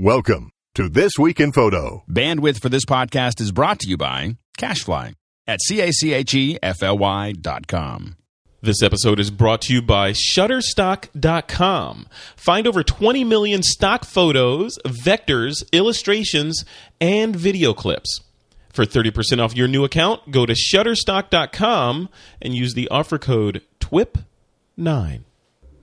Welcome to This Week in Photo. Bandwidth for this podcast is brought to you by Cashfly at C-A-C-H-E-F-L-Y dot com. This episode is brought to you by Shutterstock.com. Find over 20 million stock photos, vectors, illustrations, and video clips. For 30% off your new account, go to Shutterstock.com and use the offer code TWIP9.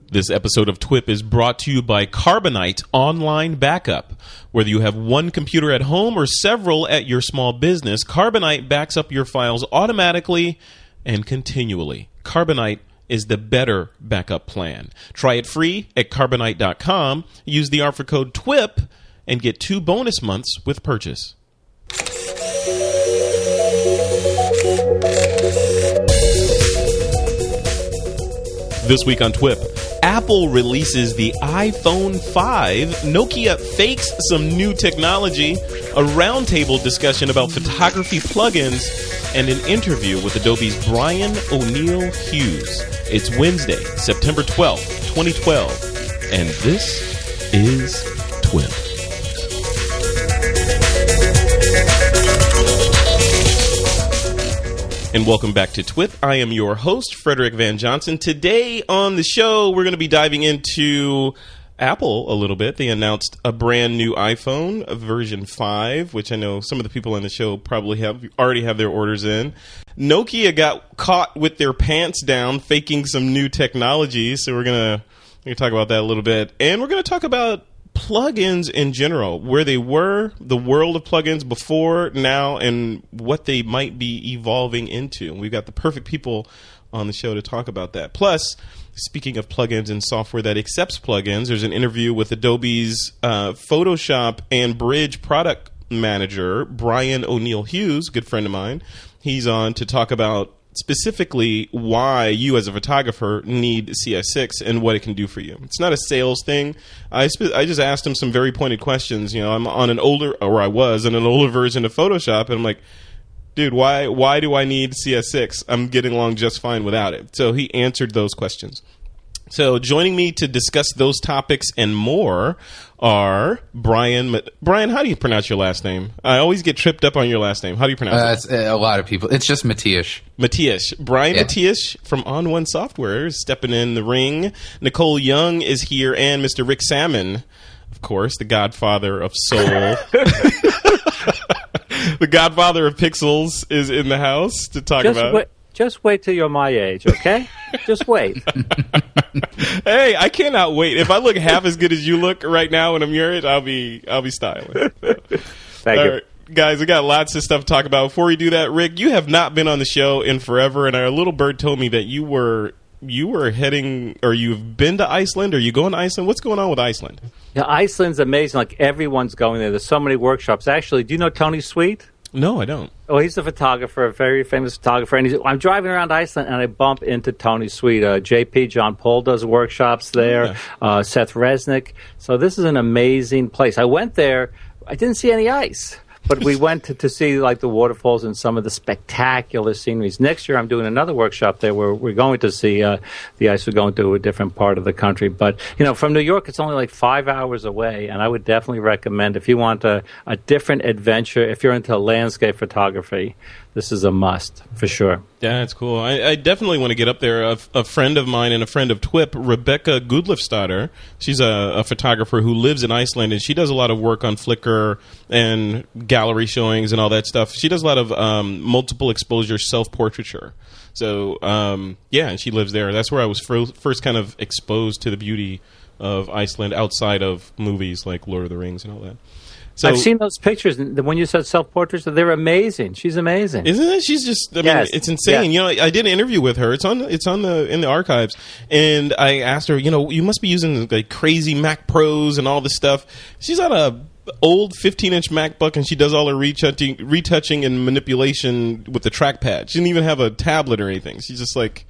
This episode of TWIP is brought to you by Carbonite Online Backup. Whether you have one computer at home or several at your small business, Carbonite backs up your files automatically and continually. Carbonite is the better backup plan. Try it free at carbonite.com. Use the offer code TWIP and get two bonus months with purchase. This week on TWIP, Apple releases the iPhone 5, Nokia fakes some new technology, a roundtable discussion about photography plugins, and an interview with Adobe's Bryan O'Neil Hughes. It's Wednesday, September 12th, 2012, and this is TWIP. And welcome back to TWIP. I am your host, Frederick Van Johnson. Today on the show, we're going to be diving into Apple a little bit. They announced a brand new iPhone, version 5, which I know some of the people on the show probably have already have their orders in. Nokia got caught with their pants down faking some new technology, so we're going to we're going to talk about that a little bit. And we're going to talk about plugins in general, where they were, the world of plugins before, now, and what they might be evolving into. We've got the perfect people on the show to talk about that. Plus, speaking of plugins and software that accepts plugins, there's an interview with Adobe's uh, Photoshop and Bridge product manager, Bryan O'Neil Hughes, good friend of mine. He's on to talk about specifically why you as a photographer need CS6 and what it can do for you. It's not a sales thing. I sp- I just asked him some very pointed questions. You know, I'm on an older or I was on an older version of Photoshop and I'm like, dude, why why do I need CS6? I'm getting along just fine without it. So he answered those questions. So, joining me to discuss those topics and more are Brian. Brian, how do you pronounce your last name? I always get tripped up on your last name. How do you pronounce Uh, it? it's uh, a lot of people. It's just Matthias. Matias. Brian Yeah. Matias from onOne Software is stepping in the ring. Nicole Young is here, and Mr. Rick Sammon, of course, the godfather of soul. the godfather of pixels is in the house to talk Just about. wait, just wait till you're my age, okay? just wait. Hey, I cannot wait. If I look half as good as you look right now when I'm your age, I'll be I'll be styling. Thank All you. right, guys, we got lots of stuff to talk about. Before we do that, Rick, you have not been on the show in forever, and our little bird told me that you were you were heading or you've been to Iceland. Are you going to Iceland? What's going on with Iceland? Yeah, Iceland's amazing. Like everyone's going there. There's so many workshops. Actually, do you know Tony Sweet? No, I don't. Oh, he's a photographer, a very famous photographer. And he's, I'm driving around Iceland and I bump into Tony Sweet. Uh, JP John Paul does workshops there. Yeah. Uh, Seth Resnick. So this is an amazing place. I went there. I didn't see any ice. But we went to, to see like the waterfalls and some of the spectacular sceneries. Next year, I'm doing another workshop there where we're going to see uh, the ice. We're going to a different part of the country. But you know, from New York, it's only like five hours away, and I would definitely recommend if you want a, a different adventure. If you're into landscape photography, this is a must for sure. Yeah, that's cool. I, I definitely want to get up there. A, a friend of mine and a friend of TWIP, Rebecca Gudlifstadter, she's a, a photographer who lives in Iceland, and she does a lot of work on Flickr and gallery showings and all that stuff. She does a lot of um, multiple exposure self portraiture. So, um, yeah, and she lives there. That's where I was fir- first kind of exposed to the beauty of Iceland outside of movies like Lord of the Rings and all that. So, I've seen those pictures. and When you said self portraits, they're amazing. She's amazing. Isn't it? She's just. I mean, Yes. it's insane. Yes. You know, I did an interview with her. It's on. It's on the in the archives, and I asked her. You know, you must be using like crazy Mac Pros and all this stuff. She's on a old 15 inch MacBook, and she does all her retouching, retouching and manipulation with the trackpad. She didn't even have a tablet or anything. She's just like,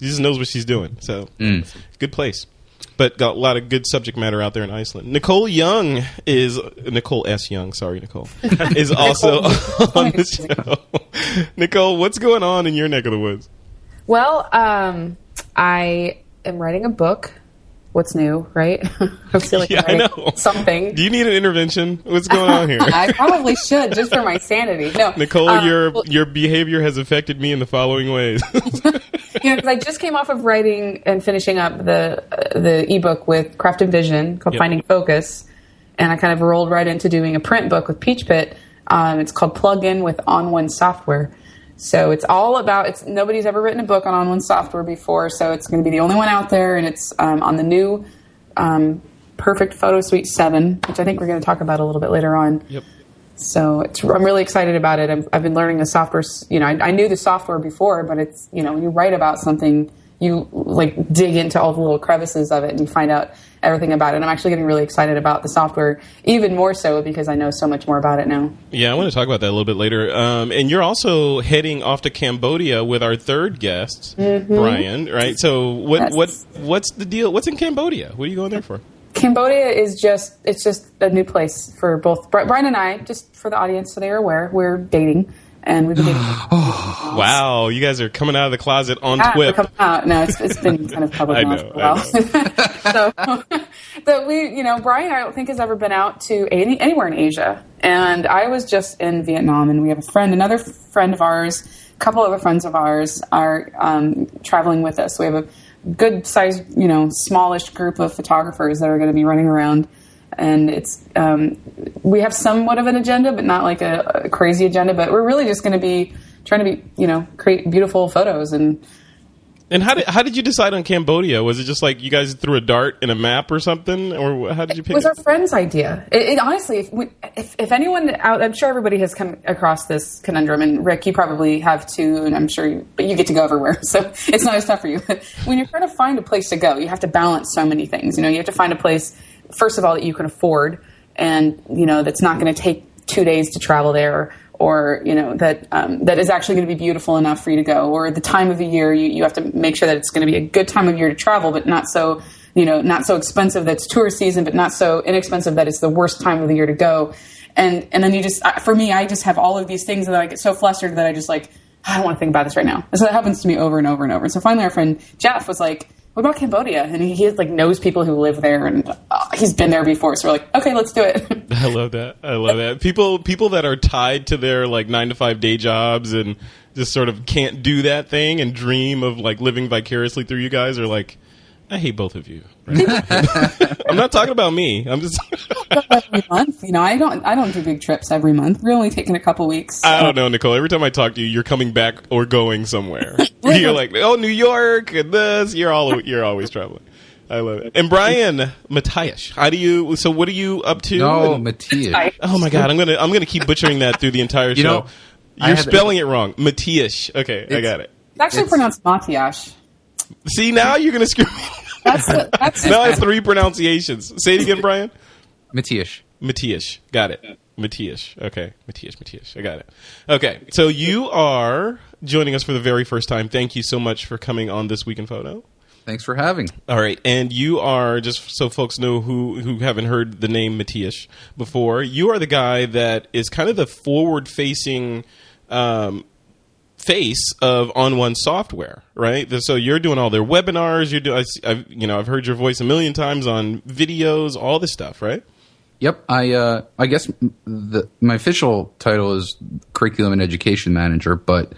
she just knows what she's doing. So, good place. But got a lot of good subject matter out there in Iceland. Nicole Young is Nicole S. Young. Sorry, Nicole is also on the show. Nicole, what's going on in your neck of the woods? Well, um, I am writing a book what's new, right? I feel like Yeah, I know. something. Do you need an intervention? What's going on here? I probably should just for my sanity. No, Nicole, um, your well, your behavior has affected me in the following ways. you know, because I just came off of writing and finishing up the uh, the ebook with Craft and Vision called Yep. Finding Focus, and I kind of rolled right into doing a print book with Peachpit. Um, it's called Plug In with onOne Software. So it's all about it's nobody's ever written a book on onOne Software before, so it's going to be the only one out there, and it's um, on the new um, Perfect Photo Suite Seven, which I think we're going to talk about a little bit later on. yep. So it's, I'm really excited about it. I've, I've been learning the software. You know, I, I knew the software before, but it's you know when you write about something, you like dig into all the little crevices of it and you find out everything about it. And I'm actually getting really excited about the software, even more so because I know so much more about it now. Yeah, I want to talk about that a little bit later. Um, and you're also heading off to Cambodia with our third guest, Brian. Right? So what Yes. what what's the deal? What's in Cambodia? What are you going there for? Cambodia is just it's just a new place for both Brian and I. Just for the audience, so they are aware, we're dating. And we've been dating. Wow, you guys are coming out of the closet on Ah, we're Twip. coming out. No, it's, it's been kind of public I now know, for a while. so, that we, you know, Brian, I don't think has ever been out to any, anywhere in Asia, and I was just in Vietnam, and we have a friend, another friend of ours, a couple other friends of ours are um, traveling with us. We have a good sized, you know, smallish group of photographers that are going to be running around. And it's um, we have somewhat of an agenda, but not like a, a crazy agenda. But we're really just going to be trying to be, you know, create beautiful photos and And how did how did you decide on Cambodia? Was it just like you guys threw a dart in a map or something, or how did you pick? It was it? our friend's idea. It, it honestly, if, we, if if anyone out, I'm sure everybody has come across this conundrum, and Rick, you probably have too, and I'm sure, you, but you get to go everywhere, so it's not as tough for you. When you're trying to find a place to go, you have to balance so many things. You know, you have to find a place, first of all, that you can afford, and you know that's not going to take two days to travel there. Or you know that um, that is actually going to be beautiful enough for you to go, or the time of the year you, you have to make sure that it's going to be a good time of year to travel, but not so you know, not so expensive that's tourist season, but not so inexpensive that it's the worst time of the year to go. And and then you just, for me, I just have all of these things that I get so flustered that I just like, I don't want to think about this right now. And so that happens to me over and over and over. And So finally, our friend Jeff was like, "What about Cambodia?" And he, he like knows people who live there, and uh, he's been there before. So we're like, "Okay, let's do it." I love that. I love that. People people that are tied to their like nine to five day jobs and just sort of can't do that thing and dream of like living vicariously through you guys are like, I hate both of you. Right? I'm not talking about me. I'm just every month, you know, I don't, I don't do big trips every month. We're only taking a couple weeks. I don't know, Nicole. Every time I talk to you, you're coming back or going somewhere. you're like, oh, New York and this. You're all you're always traveling. I love it. And Brian Matthias, how do you? So what are you up to? No, And- Matthias. Oh my god, I'm gonna I'm gonna keep butchering that through the entire show. know, I you're had- spelling it wrong, Matthias. Okay, I got it. it's actually it's- pronounced Matiash. See now you're gonna screw me. That's the, that's now I have three pronunciations. Say it again, Brian. Matthias. Matthias. Got it. Matthias. Okay. Matthias, Matthias. I got it. Okay. So you are joining us for the very first time. Thank you so much for coming on This Week in Photo. Thanks for having. All right. And you are, just so folks know who, who haven't heard the name Matthias before, you are the guy that is kind of the forward facing um, face of onOne Software, right? So you're doing all their webinars. You're doing, I've, you know, I've heard your voice a million times on videos, all this stuff, right? Yep, I uh, I guess the my official title is curriculum and education manager, but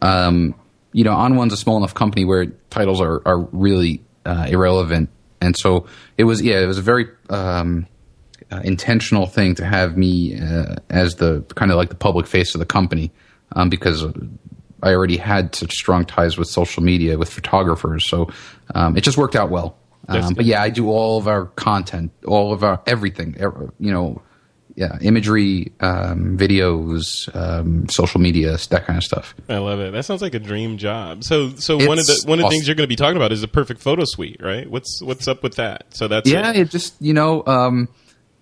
um, you know, onOne's a small enough company where titles are are really uh, irrelevant, and so it was yeah, it was a very um, uh, intentional thing to have me uh, as the kind of like the public face of the company um, because I already had such strong ties with social media with photographers, so um, it just worked out well. Um, but yeah, I do all of our content, all of our everything. You know, yeah, imagery, um, videos, um, social media, that kind of stuff. I love it. That sounds like a dream job. So, so one of the one of the awesome. things you're going to be talking about is the perfect photo suite, right? What's what's up with that? So that's Yeah, it. it just you know, um,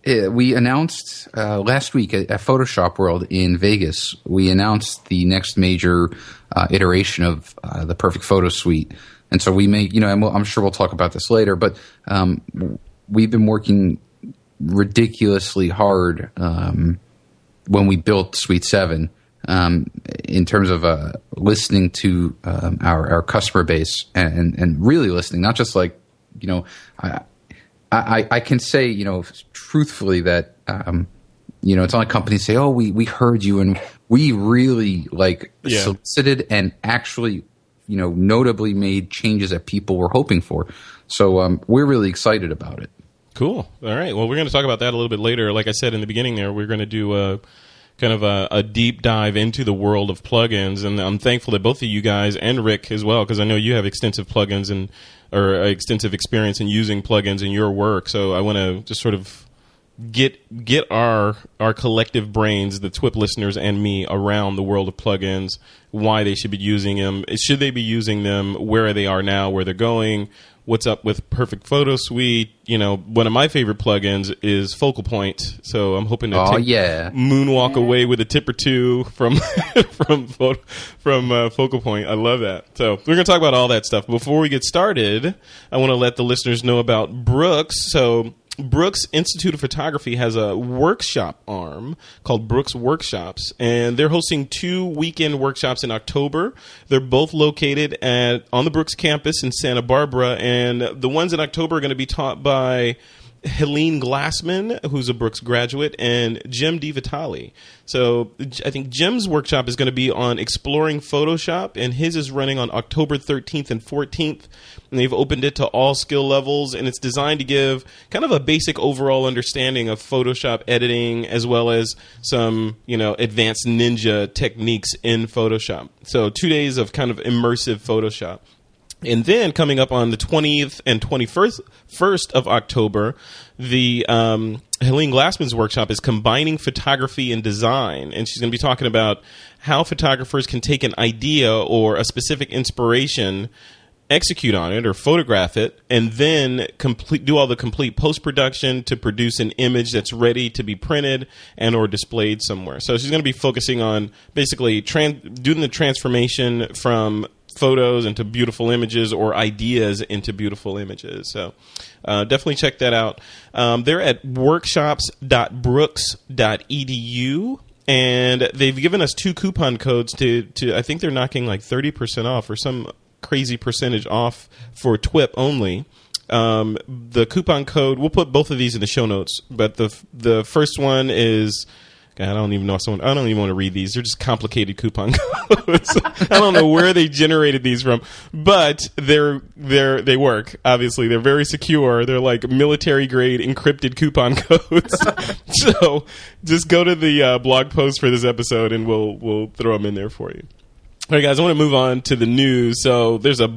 we announced uh, last week at, at Photoshop World in Vegas. We announced the next major uh, iteration of uh, the Perfect Photo Suite, and so we may, you know, and we'll, I'm sure we'll talk about this later, but um, we've been working ridiculously hard um, when we built Suite Seven. Um, in terms of uh, listening to um, our our customer base and and really listening, not just like you know, I I, I can say, you know, truthfully that, um, you know, it's not like companies say, "Oh, we we heard you," and we really like Yeah. solicited and actually, you know, notably made changes that people were hoping for. So um, we're really excited about it. Cool. All right. Well, we're going to talk about that a little bit later. Like I said in the beginning, there we're going to do a kind of a, a deep dive into the world of plugins, and I'm thankful that both of you guys and Rick as well, because I know you have extensive plugins and or extensive experience in using plugins in your work. So I want to just sort of get get our our collective brains, the TWIP listeners and me, around the world of plugins, why they should be using them, should they be using them, where they are now, where they're going, what's up with Perfect Photo Suite. You know, one of my favorite plugins is Focal Point, so I'm hoping to Oh, take yeah. moonwalk away with a tip or two from from photo, from uh, Focal Point. I love that. So we're going to talk about all that stuff. Before we get started, I want to let the listeners know about Brooks. So Brooks Institute of Photography has a workshop arm called Brooks Workshops, and they're hosting two weekend workshops in October. They're both located at on the Brooks campus in Santa Barbara, and the ones in October are going to be taught by Helene Glassman, who's a Brooks graduate, and Jim DiVitale. So I think Jim's workshop is going to be on exploring Photoshop, and his is running on October 13th and 14th. And they've opened it to all skill levels, and it's designed to give kind of a basic overall understanding of Photoshop editing, as well as some you know advanced ninja techniques in Photoshop. So two days of kind of immersive Photoshop. And then coming up on the 20th and 21st first of October, the um, Helene Glassman's workshop is combining photography and design. And she's going to be talking about how photographers can take an idea or a specific inspiration, execute on it or photograph it, and then complete, do all the complete post production to produce an image that's ready to be printed and or displayed somewhere. So she's going to be focusing on basically doing the transformation from photos into beautiful images or ideas into beautiful images. So uh, definitely check that out. Um, they're at workshops.brooks.edu. And they've given us two coupon codes to, to I think they're knocking like 30% off or some crazy percentage off for TWIP only. Um, the coupon code, we'll put both of these in the show notes, but the the first one is I don't even know if someone. I don't even want to read these. They're just complicated coupon codes. I don't know where they generated these from, but they're they're they work. Obviously, they're very secure. They're like military grade encrypted coupon codes. so just go to the uh, blog post for this episode, and we'll we'll throw them in there for you. All right, guys. I want to move on to the news. So there's a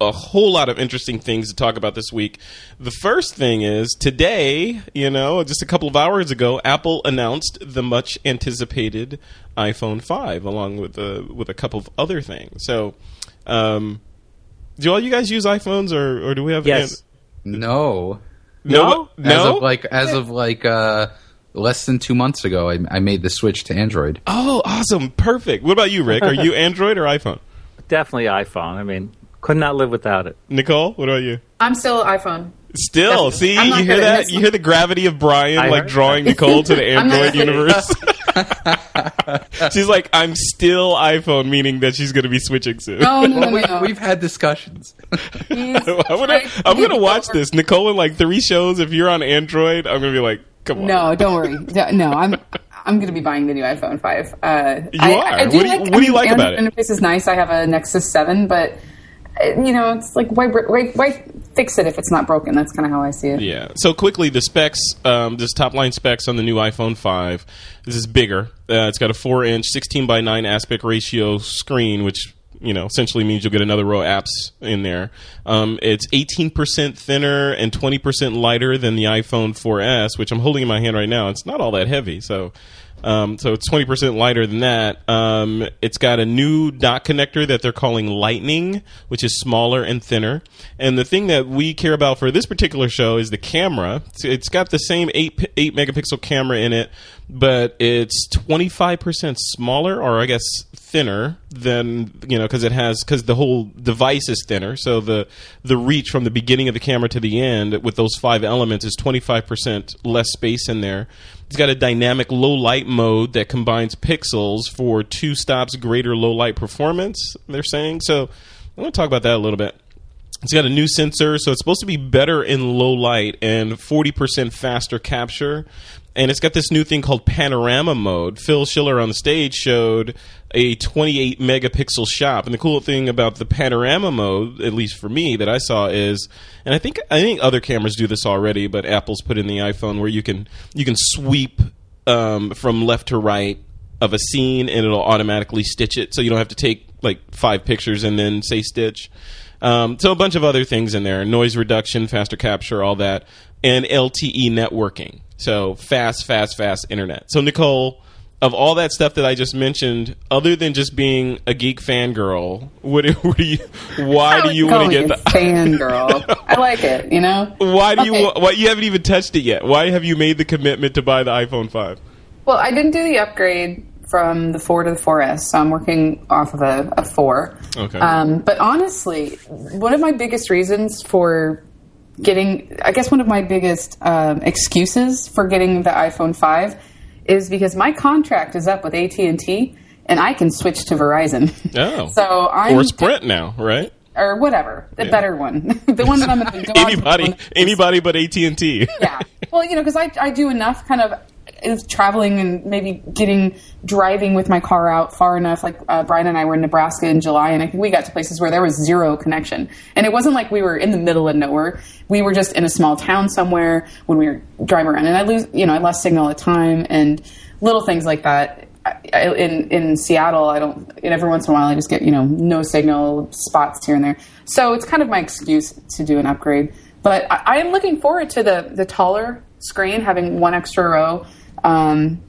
a whole lot of interesting things to talk about this week. The first thing is today, you know, just a couple of hours ago, Apple announced the much anticipated iPhone 5 along with a with a couple of other things. So, um, do all you guys use iPhones or or do we have Yes. No, no as no of like as of like uh, less than two months ago, I, I made the switch to Android. Oh, awesome. Perfect. What about you, Rick? Are you Android or iPhone? Definitely iPhone. I mean, could not live without it. Nicole, what about you? I'm still iPhone. Still, Definitely. see, you hear that? You hear the gravity of Brian I like heard drawing Nicole to the Android universe. she's like, I'm still iPhone, meaning that she's going to be switching soon. No, no, no, no. no. We've had discussions. I'm gonna, I'm gonna watch this. Nicole in like three shows. If you're on Android, I'm gonna be like, come on. No, don't worry. No, I'm I'm going to be buying the new iPhone 5. Uh, You I, are? I What do you- what do you like about it? Interface is nice. I have a Nexus 7, but you know, it's like why why, why fix it if it's not broken? That's kind of how I see it. Yeah. So quickly, the specs, um, this top line specs on the new iPhone 5. This is bigger. Uh, it's got a 4 inch, 16 by 9 aspect ratio screen, which you know essentially means you'll get another row of apps in there. Um, it's 18% thinner and 20% lighter than the iPhone 4S, which I'm holding in my hand right now. It's not all that heavy, so. Um, so it's 20% lighter than that. Um, it's got a new dock connector that they're calling Lightning, which is smaller and thinner. And the thing that we care about for this particular show is the camera. It's- it's got the same 8, 8 megapixel camera in it, but it's 25% smaller, or I guess thinner than you know because it has because the whole device is thinner so the the reach from the beginning of the camera to the end with those five elements is 25% less space in there it's got a dynamic low light mode that combines pixels for two stops greater low light performance they're saying so i'm going to talk about that a little bit It's got a new sensor, so it's supposed to be better in low light and 40% faster capture. And it's got this new thing called panorama mode. Phil Schiller on the stage showed a 28 megapixel shot. And the cool thing about the panorama mode, at least for me, that I saw is, and I think I think other cameras do this already, but Apple's put in the iPhone where you can you can sweep um, from left to right of a scene and it'll automatically stitch it, so you don't have to take like five pictures and then say stitch. Um, so a bunch of other things in there: noise reduction, faster capture, all that, and LTE networking. So fast, fast, fast internet. So Nicole, of all that stuff that I just mentioned, other than just being a geek fangirl, what, what do you? Why do you want to get the? fangirl? I like it. You know. Why do you? Okay. wa- Why you haven't even touched it yet? Why have you made the commitment to buy the iPhone five? Well, I didn't do the upgrade from the 4 to the 4S, so I'm working off of a, a 4. Okay. Um, but honestly, one of my biggest reasons for getting, I guess one of my biggest um, excuses for getting the iPhone 5 is because my contract is up with AT&T and I can switch to Verizon. Oh. so I'm or Sprint now, right? or whatever, the better one, the one that I'm going to go to- Anybody, anybody but AT and T. yeah. Well, you know, because I, I do enough kind of traveling and maybe getting driving with my car out far enough. Like uh, Brian and I were in Nebraska in July, and I think we got to places where there was zero connection. And it wasn't like we were in the middle of nowhere. We were just in a small town somewhere when we were driving around. And I lose, you know, I lost signal at time and little things like that. I- In in Seattle, I don't. And every once in a while, I just get you know no signal spots here and there. So it's kind of my excuse to do an upgrade. But I, I am looking forward to the the taller screen, having one extra row. Um,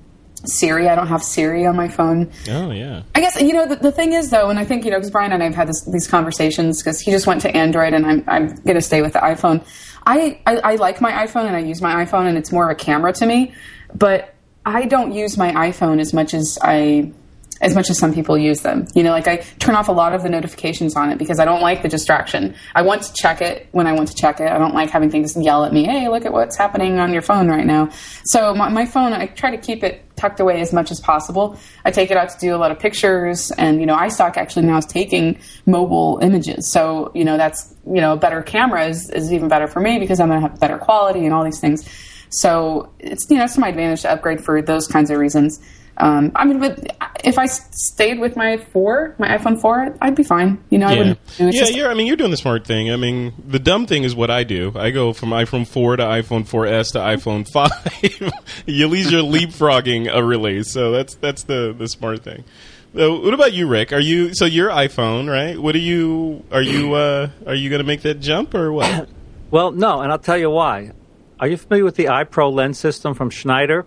Siri, I don't have Siri on my phone. Oh yeah. I guess you know the, the thing is though, and I think you know because Brian and I have had this, these conversations because he just went to Android and I'm I'm going to stay with the iPhone. I, I I like my iPhone and I use my iPhone and it's more of a camera to me, but I don't use my iPhone as much as I as much as some people use them. You know, like I turn off a lot of the notifications on it because I don't like the distraction. I want to check it when I want to check it. I don't like having things yell at me, hey, look at what's happening on your phone right now. So my, my phone, I try to keep it tucked away as much as possible. I take it out to do a lot of pictures and, you know, iStock actually now is taking mobile images. So, you know, that's, you know, better camera is, is even better for me because I'm going to have better quality and all these things. So it's, you know, it's to my advantage to upgrade for those kinds of reasons. Um, I mean, but if I stayed with my four, my iPhone four, I'd be fine. You know, I Yeah, wouldn't. It's yeah. just- You're. I mean, you're doing the smart thing. I mean, the dumb thing is what I do. I go from iPhone 4 to iPhone 4S to iPhone 5. you least you're leapfrogging a release, so that's that's the the smart thing. So what about you, Rick? Are you so your iPhone, right? What are you? Are you? uh Are you going to make that jump or what? Well, no, and I'll tell you why. Are you familiar with the iPro lens system from Schneider?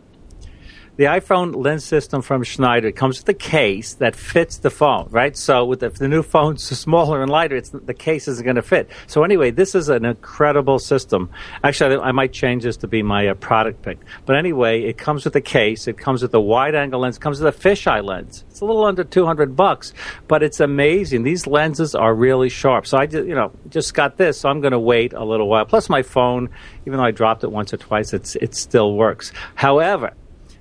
The iPro lens system from Schneider comes with a case that fits the phone, right? So with the, if the new phone's smaller and lighter, it's, the case isn't going to fit. So anyway, this is an incredible system. Actually, I, I might change this to be my uh, product pick. But anyway, it comes with a case. It comes with a wide-angle lens. It comes with a fisheye lens. It's a little under 200 bucks, but it's amazing. These lenses are really sharp. So I just, you know, just got this, so I'm going to wait a little while. Plus, my phone, even though I dropped it once or twice, it's it still works. However,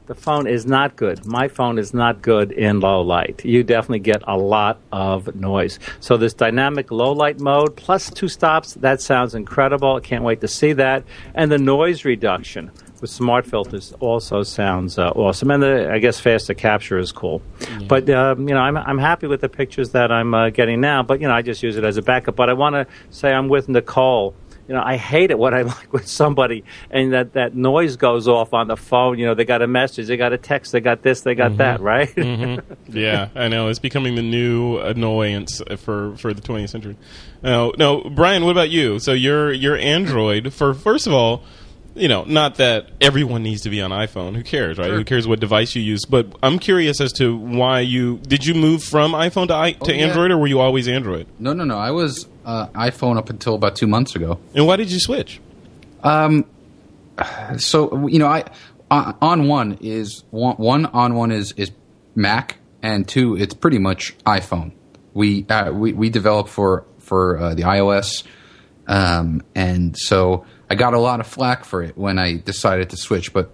the phone is not good. My phone is not good in low light. You definitely get a lot of noise. So this dynamic low light mode plus two stops, that sounds incredible. I can't wait to see that. And the noise reduction with smart filters also sounds uh, awesome. And the, I guess faster capture is cool. But um, you know, I'm I'm happy with the pictures that I'm uh, getting now. But you know, I just use it as a backup. But I want to say I'm with Nicole you know, I hate it when I like with somebody and that, that noise goes off on the phone. You know, they got a message, they got a text, they got this, they got that, mm-hmm. right? Mm-hmm. yeah, I know it's becoming the new annoyance for for the 20th century. Now, no, Brian, what about you? So you're you're Android for first of all, you know, not that everyone needs to be on iPhone. Who cares, right? Who cares what device you use? But I'm curious as to why you did you move from iPhone to I, to Oh, yeah. Android, or were you always Android? No, no, no. I was uh, iPhone up until about two months ago. And why did you switch? Um, So you know, I on, on one is one, one on one is is Mac, and two it's pretty much iPhone. We uh, we we develop for for uh, the iOS, um, and so I got a lot of flack for it when I decided to switch, but.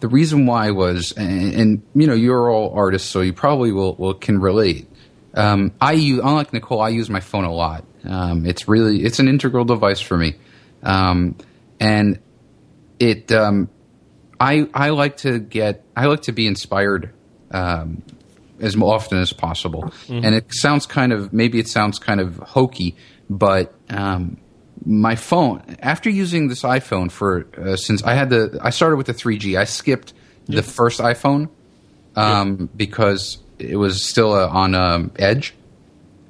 The reason why was, and, and you know, you're all artists, so you probably will, will can relate. Um, I use, unlike Nicole, I use my phone a lot, Um, it's really it's an integral device for me, um, and it um, I I like to get I like to be inspired um, as often as possible, and it sounds kind of maybe it sounds kind of hokey, but um, my phone after using this iPhone for uh, since I had the I started with the 3G, I skipped the first iPhone um, because it was still uh, on um, Edge.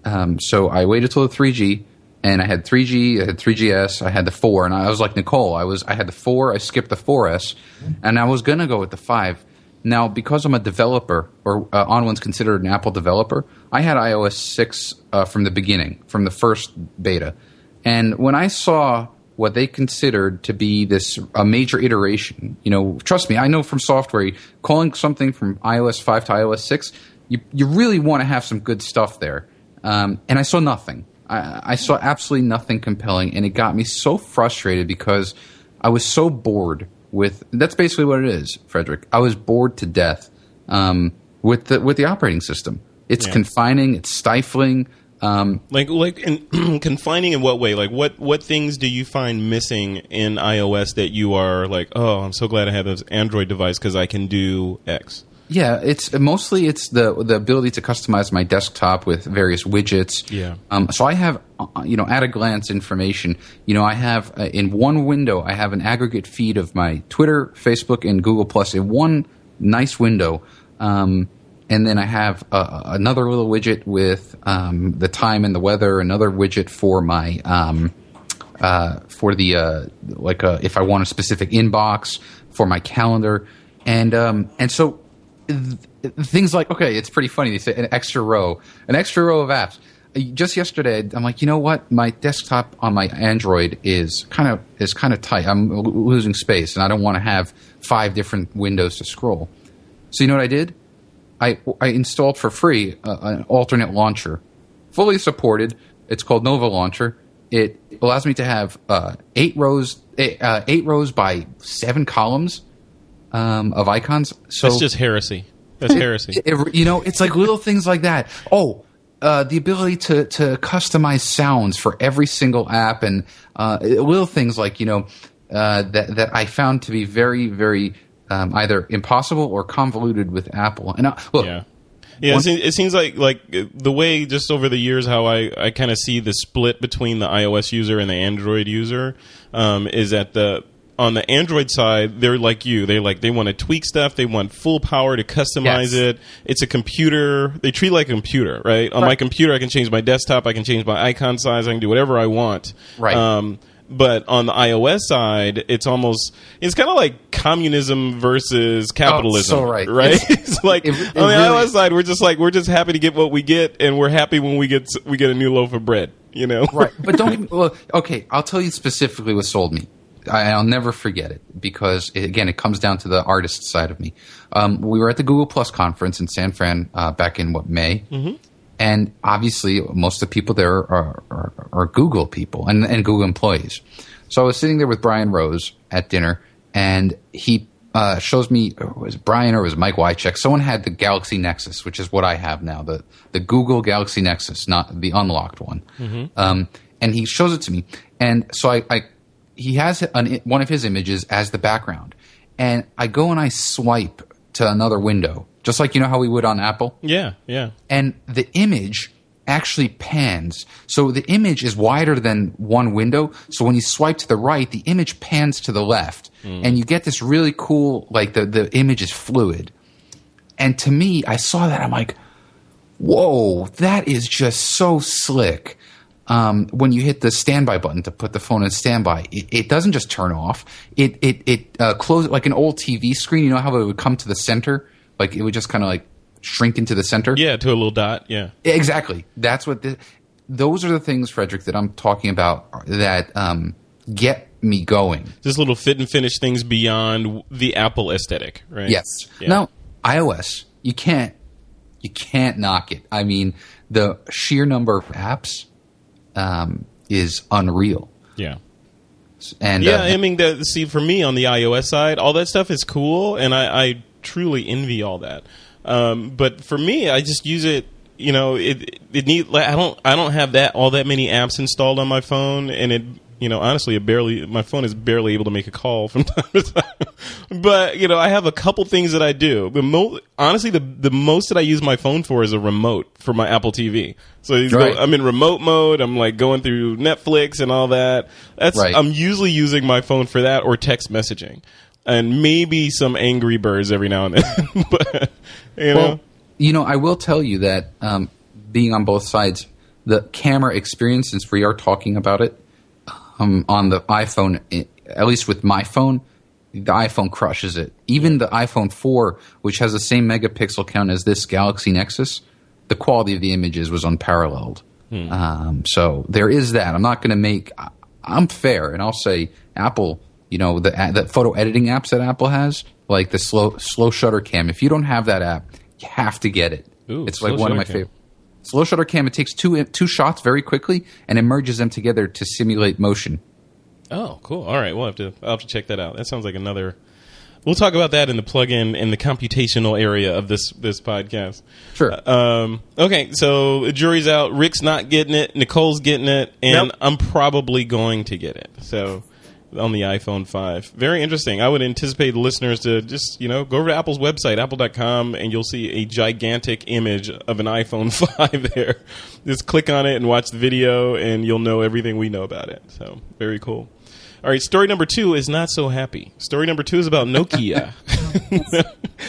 Um, so I waited till the 3G, and I had 3G, I had 3GS, I had the four, and I was like Nicole. I was I had the four, I skipped the 4S, and I was gonna go with the five. Now, because I'm a developer, or uh, OnOne's considered an Apple developer, I had iOS six uh, from the beginning, from the first beta, and when I saw what they considered to be this a major iteration, you know, trust me, I know from software, calling something from iOS five to iOS six, you you really want to have some good stuff there. Um, and I saw nothing. I, I saw absolutely nothing compelling, and it got me so frustrated because I was so bored with. That's basically what it is, Frederick. I was bored to death um, with the with the operating system. It's Yeah. confining. It's stifling. Um, Like, like, in, confining in what way? Like, what what things do you find missing in iOS that you are like, oh, I'm so glad I have this Android device because I can do X. Yeah, it's mostly it's the the ability to customize my desktop with various widgets. Yeah. Um, so I have uh, you know at a glance information. You know I have uh, in one window I have an aggregate feed of my Twitter, Facebook, and Google Plus in one nice window. Um, and then I have uh, another little widget with um, the time and the weather. Another widget for my um, uh, for the uh, like uh, if I want a specific inbox for my calendar, and um, and so th- things like okay, it's pretty funny. They say an extra row, an extra row of apps. Just yesterday, I'm like, you know what? My desktop on my Android is kind of is kind of tight. I'm losing space, and I don't want to have five different windows to scroll. So you know what I did? I, I installed for free uh, an alternate launcher, fully supported. It's called Nova Launcher. It allows me to have uh, eight rows, eight, uh, eight rows by seven columns um, of icons. So That's just heresy. That's heresy. it- you know, it's like little things like that. Oh, uh, the ability to to customize sounds for every single app, and uh, little things like you know uh, that that I found to be very very um, either impossible or convoluted with Apple. And uh, look, Yeah. Yeah, it it seems like like the way just over the years how I, I kind of see the split between the iOS user and the Android user um, is that the on the Android side they're like you. They're like they want to tweak stuff. They want full power to customize Yes. it. It's a computer. They treat it like a computer right? On my computer I can change my desktop. I can change my icon size. I can do whatever I want. Right. um, but on the iOS side, it's almost it's kind of like communism versus capitalism, so right. Right? It's- It's, like it- it on the really- iOS side, we're just like we're just happy to get what we get, and we're happy when we get we get a new loaf of bread. You know, right? But don't. me- Well, okay, I'll tell you specifically what sold me. I, I'll never forget it because it, again, it comes down to the artist side of me. Um, we were at the Google Plus conference in San Fran uh, back in what May, and obviously most of the people there are, are, are Google people and, and Google employees. So I was sitting there with Brian Rose at dinner, and he uh, shows me it was Brian or it was Mike Wiacek. Someone had the Galaxy Nexus, which is what I have now the the Google Galaxy Nexus, not the unlocked one. Um, and he shows it to me, and so I, I he has an, one of his images as the background, and I go and I swipe to another window, just like you know how we would on Apple yeah, yeah, and the image actually pans. So the image is wider than one window. So when you swipe to the right, the image pans to the left, and you get this really cool like the the image is fluid. And to me, I saw that I'm like, whoa, that is just so slick. Um, when you hit the standby button to put the phone in standby, it, it doesn't just turn off. It it it uh, closes like an old TV screen. You know how it would come to the center, like it would just kind of like shrink into the center. yeah, to a little dot. Yeah, Exactly. That's what. The, those are the things, Frederick, that I'm talking about that um, get me going. just little fit and finish things beyond the Apple aesthetic, right? Yes. Yeah. Now, iOS, you can't you can't knock it. I mean, the sheer number of apps um, is unreal. yeah. And Yeah, uh, I mean, the, see, for me on the iOS side, all that stuff is cool, and I, I truly envy all that. Um, but for me, I just use it. you know, it it need. Like, I don't I don't have that all that many apps installed on my phone, and it you know honestly it barely my phone is barely able to make a call from time to time. But you know, I have a couple things that I do. The mo- honestly, the the most that I use my phone for is a remote for my Apple TV. So you go- I'm in remote mode. I'm like going through Netflix and all that. That's Right. I'm usually using my phone for that or text messaging, and maybe some Angry Birds every now and then. but you know. Well, you know, I will tell you that um, being on both sides, the camera experience, since we are talking about it, um, on the iPhone, at least with my phone, the iPhone crushes it. Even the iPhone 4, which has the same megapixel count as this Galaxy Nexus, the quality of the images was unparalleled. Um, so there is that. I'm not going to make. I'm fair, and I'll say Apple. You know the the photo editing apps that Apple has, like the slow slow shutter cam. If you don't have that app, you have to get it. Ooh, it's like one of my cam. favorite. Slow shutter cam. It takes two two shots very quickly and it merges them together to simulate motion. Oh, cool. All right, we'll have to. I'll have to check that out. That sounds like another. We'll talk about that in the plug-in in the computational area of this this podcast. Sure. Um, okay, so the jury's out. Rick's not getting it. Nicole's getting it, and Nope. I'm probably going to get it. So on the iPhone 5. Very interesting. I would anticipate listeners to just, you know, go over to Apple's website, apple.com, and you'll see a gigantic image of an iPhone 5 there. Just click on it and watch the video, and you'll know everything we know about it. So, very cool. All right, story number two is not so happy. Story number two is about Nokia.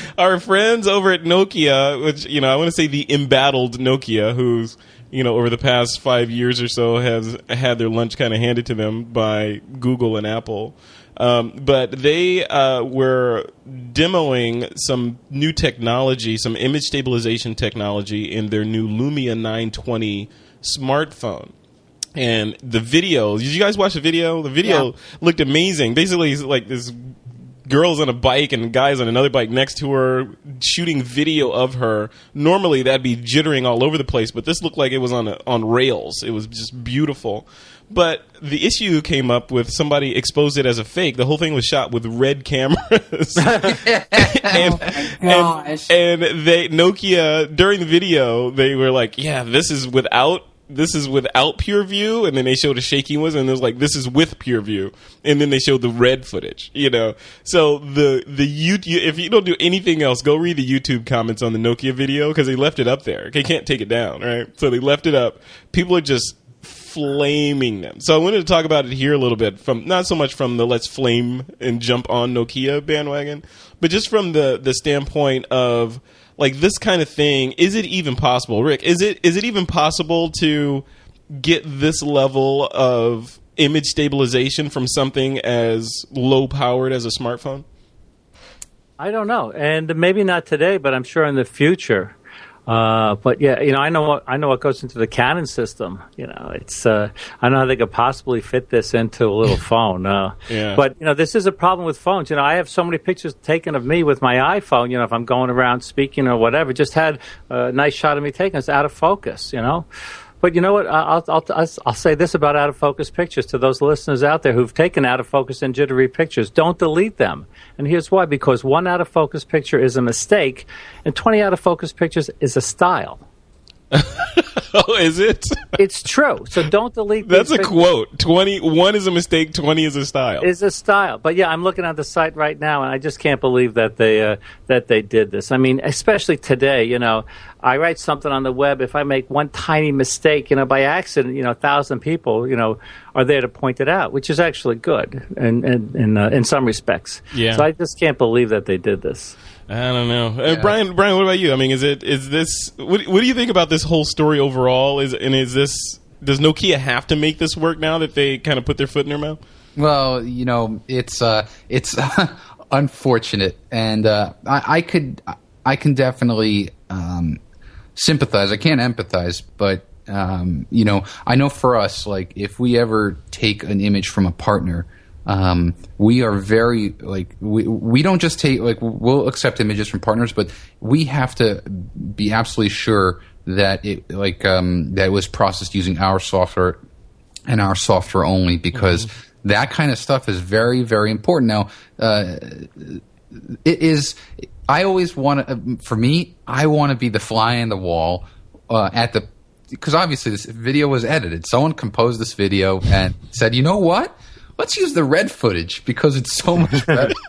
Our friends over at Nokia, which, you know, I want to say the embattled Nokia, who's, you know, over the past five years or so has had their lunch kind of handed to them by Google and Apple. Um, but they uh, were demoing some new technology, some image stabilization technology in their new Lumia 920 smartphone and the video. Did you guys watch the video? The video Yeah. looked amazing. Basically, it's like this girl's on a bike and guys on another bike next to her shooting video of her. Normally, that'd be jittering all over the place, but this looked like it was on a, on rails. It was just beautiful. But the issue came up with somebody exposed it as a fake. The whole thing was shot with RED cameras. Oh and, gosh. and and they Nokia during the video they were like, yeah, this is without this is without PureView, and then they showed a shaky one, and it was like this is with PureView, and then they showed the RED footage. You know, so the the YouTube if you don't do anything else, go read the YouTube comments on the Nokia video because they left it up there. They can't take it down, right? So they left it up. People are just flaming them. So I wanted to talk about it here a little bit from not so much from the let's flame and jump on Nokia bandwagon, but just from the the standpoint of like this kind of thing. Is it even possible, Rick? Is it is it even possible to get this level of image stabilization from something as low powered as a smartphone? I don't know, and maybe not today, but I'm sure in the future. Uh, but yeah, you know, I know what I know what goes into the Canon system. You know, it's uh, I don't know how they could possibly fit this into a little phone. Uh, Yeah. But you know, this is a problem with phones. You know, I have so many pictures taken of me with my iPhone. You know, if I'm going around speaking or whatever, just had a nice shot of me taken. It's out of focus. You know. But you know what? I'll, I'll, I'll, say this about out of focus pictures to those listeners out there who've taken out of focus and jittery pictures. Don't delete them. And here's why because one out of focus picture is a mistake, and 20 out of focus pictures is a style. Oh, is it? It's true. So don't delete That's a quote. Twenty one is a mistake. Twenty is a style. is a style. But yeah, I'm looking at the site right now, and I just can't believe that they uh, that they did this. I mean, especially today. You know, I write something on the web. If I make one tiny mistake, you know, by accident, you know, a thousand people, you know, are there to point it out, which is actually good, and in in, uh, in some respects. Yeah. So I just can't believe that they did this. I don't know, uh, Brian. Brian, what about you? I mean, is it is this? What, what do you think about this whole story overall? Is and is this? Does Nokia have to make this work now that they kind of put their foot in their mouth? Well, you know, it's uh, it's unfortunate, and uh, I, I could I can definitely um, sympathize. I can't empathize, but um, you know, I know for us, like if we ever take an image from a partner. Um, we are very like we we don't just take like we'll accept images from partners, but we have to be absolutely sure that it like um, that it was processed using our software and our software only because that kind of stuff is very very important now uh, it is i always want to for me i want to be the fly in the wall uh, at the because obviously this video was edited. Someone composed this video and said, "You know what? Let's use the RED footage because it's so much better."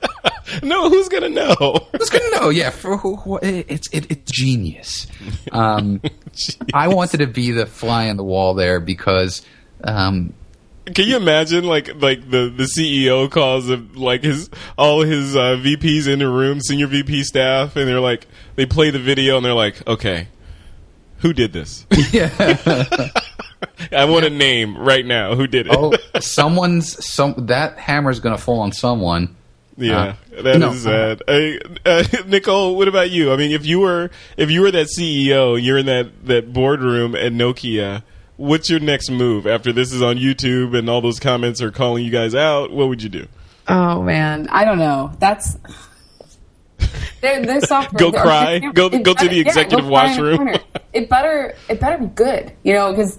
No, who's gonna know? Who's gonna know? Yeah, for who, who, it's it, it's genius. Um, I wanted to be the fly on the wall there because um, Can you imagine like like the the CEO calls him, like his all his uh, VPs in the room, senior VP staff, and they're like they play the video and they're like, okay, who did this? yeah, I want a name right now. Who did it? oh, someone's some that hammer's gonna fall on someone. Yeah, Uh, that is no. sad. Hey, uh, Nicole, what about you? I mean, if you were if you were that CEO, you're in that that boardroom at Nokia. What's your next move after this is on YouTube and all those comments are calling you guys out? What would you do? Oh man, I don't know. That's their, their software. Go their- cry. Go- it go to the executive go cry the washroom. It better it better be good, you know, because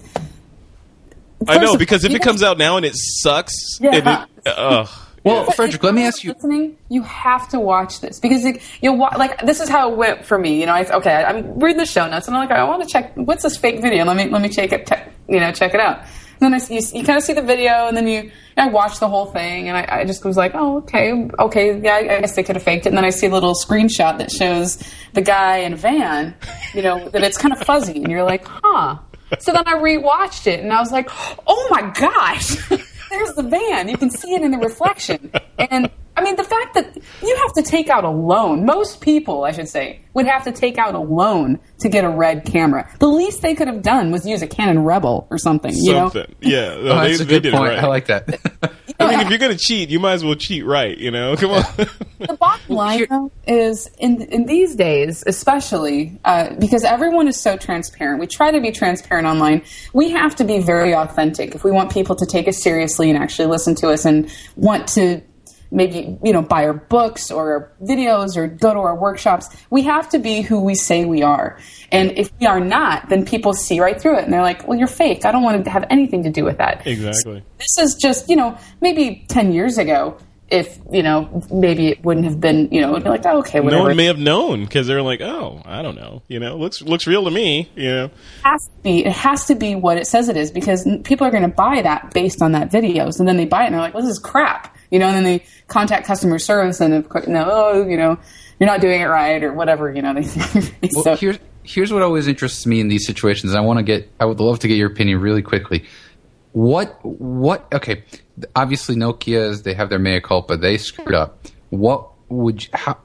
I know because if it comes out now and it sucks, Yeah. and it, ugh. Well, But Frederick, let me ask you. Listening, you have to watch this because like, you'll wa- like this is how it went for me. You know, I, okay, I'm reading the show notes and I'm like, I want to check what's this fake video. Let me let me check it. Te- you know, check it out. And then I, see- you, you kind of see the video, and then you, and I watch the whole thing, and I, I just was like, oh, okay, okay, yeah, I guess they could have faked it. And then I see a little screenshot that shows the guy in a van, you know, that it's kind of fuzzy, and you're like, huh. So then I rewatched it, and I was like, oh my gosh. there's the van. You can see it in the reflection. And I mean, the fact that you have to take out a loan, most people, I should say, would have to take out a loan to get a RED camera. The least they could have done was use a Canon Rebel or something, you know? Something, yeah. No, Oh, they, that's a they good point. right. I like that. I mean, if you're gonna cheat, you might as well cheat right. You know, come on. the bottom line though, is in in these days, especially uh, because everyone is so transparent. We try to be transparent online. We have to be very authentic if we want people to take us seriously and actually listen to us and want to maybe you know buy our books or our videos or go to our workshops. We have to be who we say we are. And if we are not, then people see right through it and they're like, "Well, you're fake. I don't want to have anything to do with that." exactly. this is just you know maybe 10 years ago if you know maybe it wouldn't have been you know it'd be like oh, okay No one may have known because they're like, oh, I don't know. You know, looks looks real to me. You know, it has to be it has to be what it says it is because people are going to buy that based on that videos and then they buy it and they're like well, this is crap you know and then they contact customer service and of course no oh, you know you're not doing it right or whatever you know they Well, so here's here's what always interests me in these situations. I want to get. I would love to get your opinion really quickly. What what? Okay, obviously Nokia's they have their mea culpa. They screwed up. What would you, how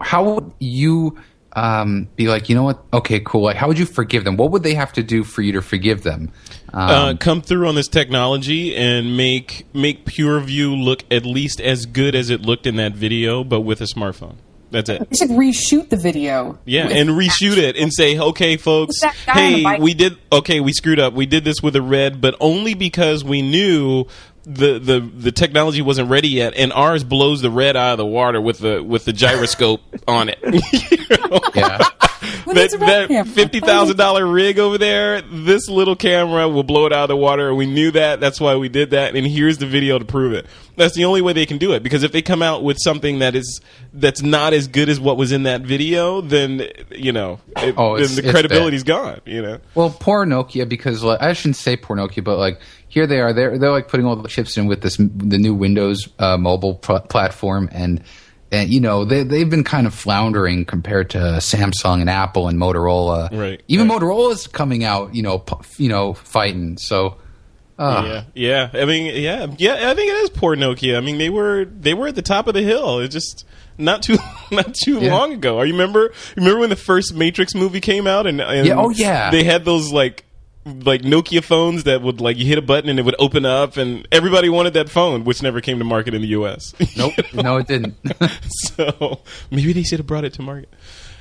how would you um, be like? You know what? Okay, cool. Like, how would you forgive them? What would they have to do for you to forgive them? Um, uh, come through on this technology and make make PureView look at least as good as it looked in that video, but with a smartphone. That's it. you should reshoot the video Yeah, and reshoot it and say, okay, folks, With that guy on the hey, we did, okay, we screwed up. We did this with a RED, but only because we knew the, the, the technology wasn't ready yet, and ours blows the RED out of the water with the with the gyroscope on it. You know? yeah. Well, that that's a RED that fifty thousand dollar rig over there, this little camera will blow it out of the water. We knew that. That's why we did that. And here's the video to prove it. That's the only way they can do it. Because if they come out with something that is that's not as good as what was in that video, then you know, it, Oh, then the it's credibility's gone. You know. Well, poor Nokia because like, I shouldn't say poor Nokia, but like here they are. They're they're like putting all the chips in with this the new Windows uh, mobile pl- platform, and and you know they they've been kind of floundering compared to Samsung and Apple and Motorola. Right, Even right. Motorola's coming out, you know, pu- you know, fighting. So. Uh, Yeah, yeah. I mean, yeah, yeah. I think it is poor Nokia. I mean, they were they were at the top of the hill. It's just not too not too Yeah. long ago. Are you remember? Remember when the first Matrix movie came out? And, and Yeah, oh, yeah. they had those like like Nokia phones that would like you hit a button and it would open up, and everybody wanted that phone, which never came to market in the U.S. Nope. no, it didn't. so maybe they should have brought it to market.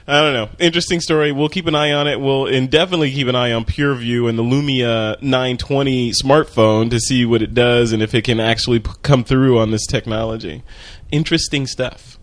I don't know. Interesting story. We'll keep an eye on it. We'll indefinitely keep an eye on PureView and the Lumia 920 smartphone to see what it does and if it can actually p- come through on this technology. Interesting stuff.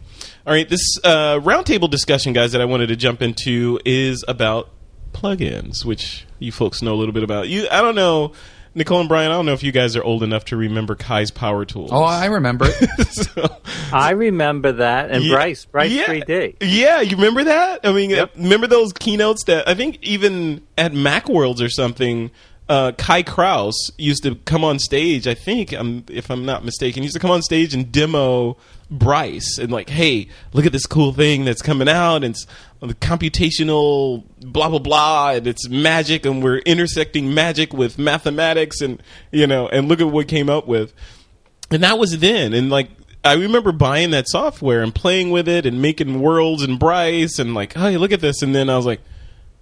All right, this uh, roundtable discussion, guys, that I wanted to jump into is about plugins, which you folks know a little bit about. You, I don't know. Nicole and Brian, I don't know if you guys are old enough to remember Kai's Power Tools. Oh, I remember it. So- I remember that. And Yeah. Bryce, Bryce yeah. 3D. Yeah, you remember that? I mean, Yep. remember those keynotes that I think even at MacWorlds or something, uh, Kai Krause used to come on stage. I think, um, if I'm not mistaken, he used to come on stage and demo Bryce and like, hey, look at this cool thing that's coming out. And it's the computational blah blah blah, and it's magic, and we're intersecting magic with mathematics, and you know, and look at what came up with and that was then and like i remember buying that software and playing with it and making worlds and bryce and like hey look at this and then i was like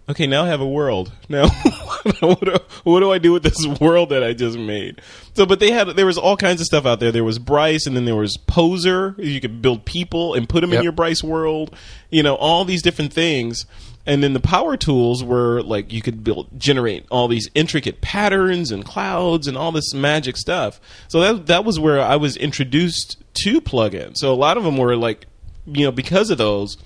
okay now i have a world. Now what, do, what do i do with this world that i just made? So but they had there was all kinds of stuff out there. There was bryce and then there was poser. You could build people and put them in your bryce world. You know all these different things. And then the power tools were like you could build generate all these intricate patterns and clouds and all this magic stuff. So that that was where I was introduced to plugins. So a lot of them were like you know because of those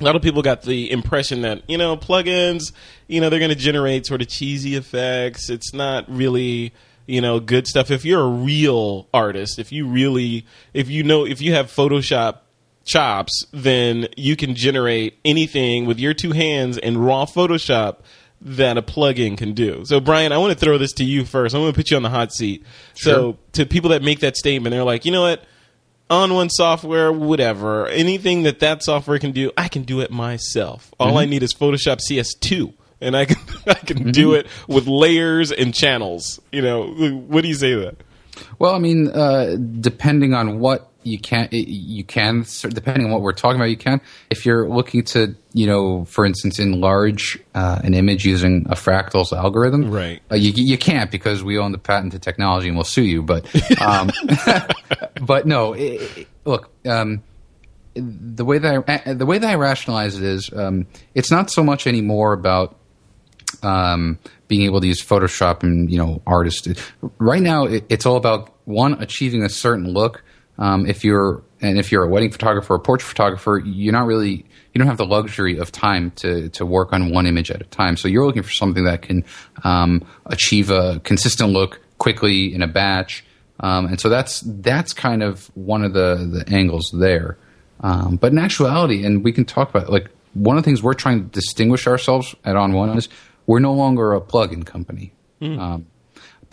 a lot of people got the impression that you know plugins you know they're going to generate sort of cheesy effects. It's not really you know good stuff if you're a real artist if you really if you know if you have photoshop chops, then you can generate anything with your two hands in raw Photoshop that a plugin can do. So, Brian, I want to throw this to you first. I'm going to put you on the hot seat. So, to people that make that statement, they're like, you know what? onOne software, whatever, anything that that software can do, I can do it myself. All I need is Photoshop CS2. And I can I can do it with layers and channels. You know, what do you say to that? Well, I mean, uh, depending on what you can, you can depending on what we're talking about, you can. If you're looking to, you know, for instance, enlarge uh, an image using a fractals algorithm, Right. Uh, you you can't because we own the patent to technology and we'll sue you. But um, but no, it, it- look. Um, the way that I, the way that I rationalize it is, um, it's not so much anymore about um, being able to use Photoshop and you know artists. Right now, it, it's all about one achieving a certain look. Um, if you're and if you're a wedding photographer or portrait photographer, you're not really you don't have the luxury of time to to work on one image at a time. So you're looking for something that can um, achieve a consistent look quickly in a batch. Um, and so that's that's kind of one of the the angles there. Um, but in actuality, and we can talk about like one of the things we're trying to distinguish ourselves at onOne is we're no longer a plug-in company. Um, plug,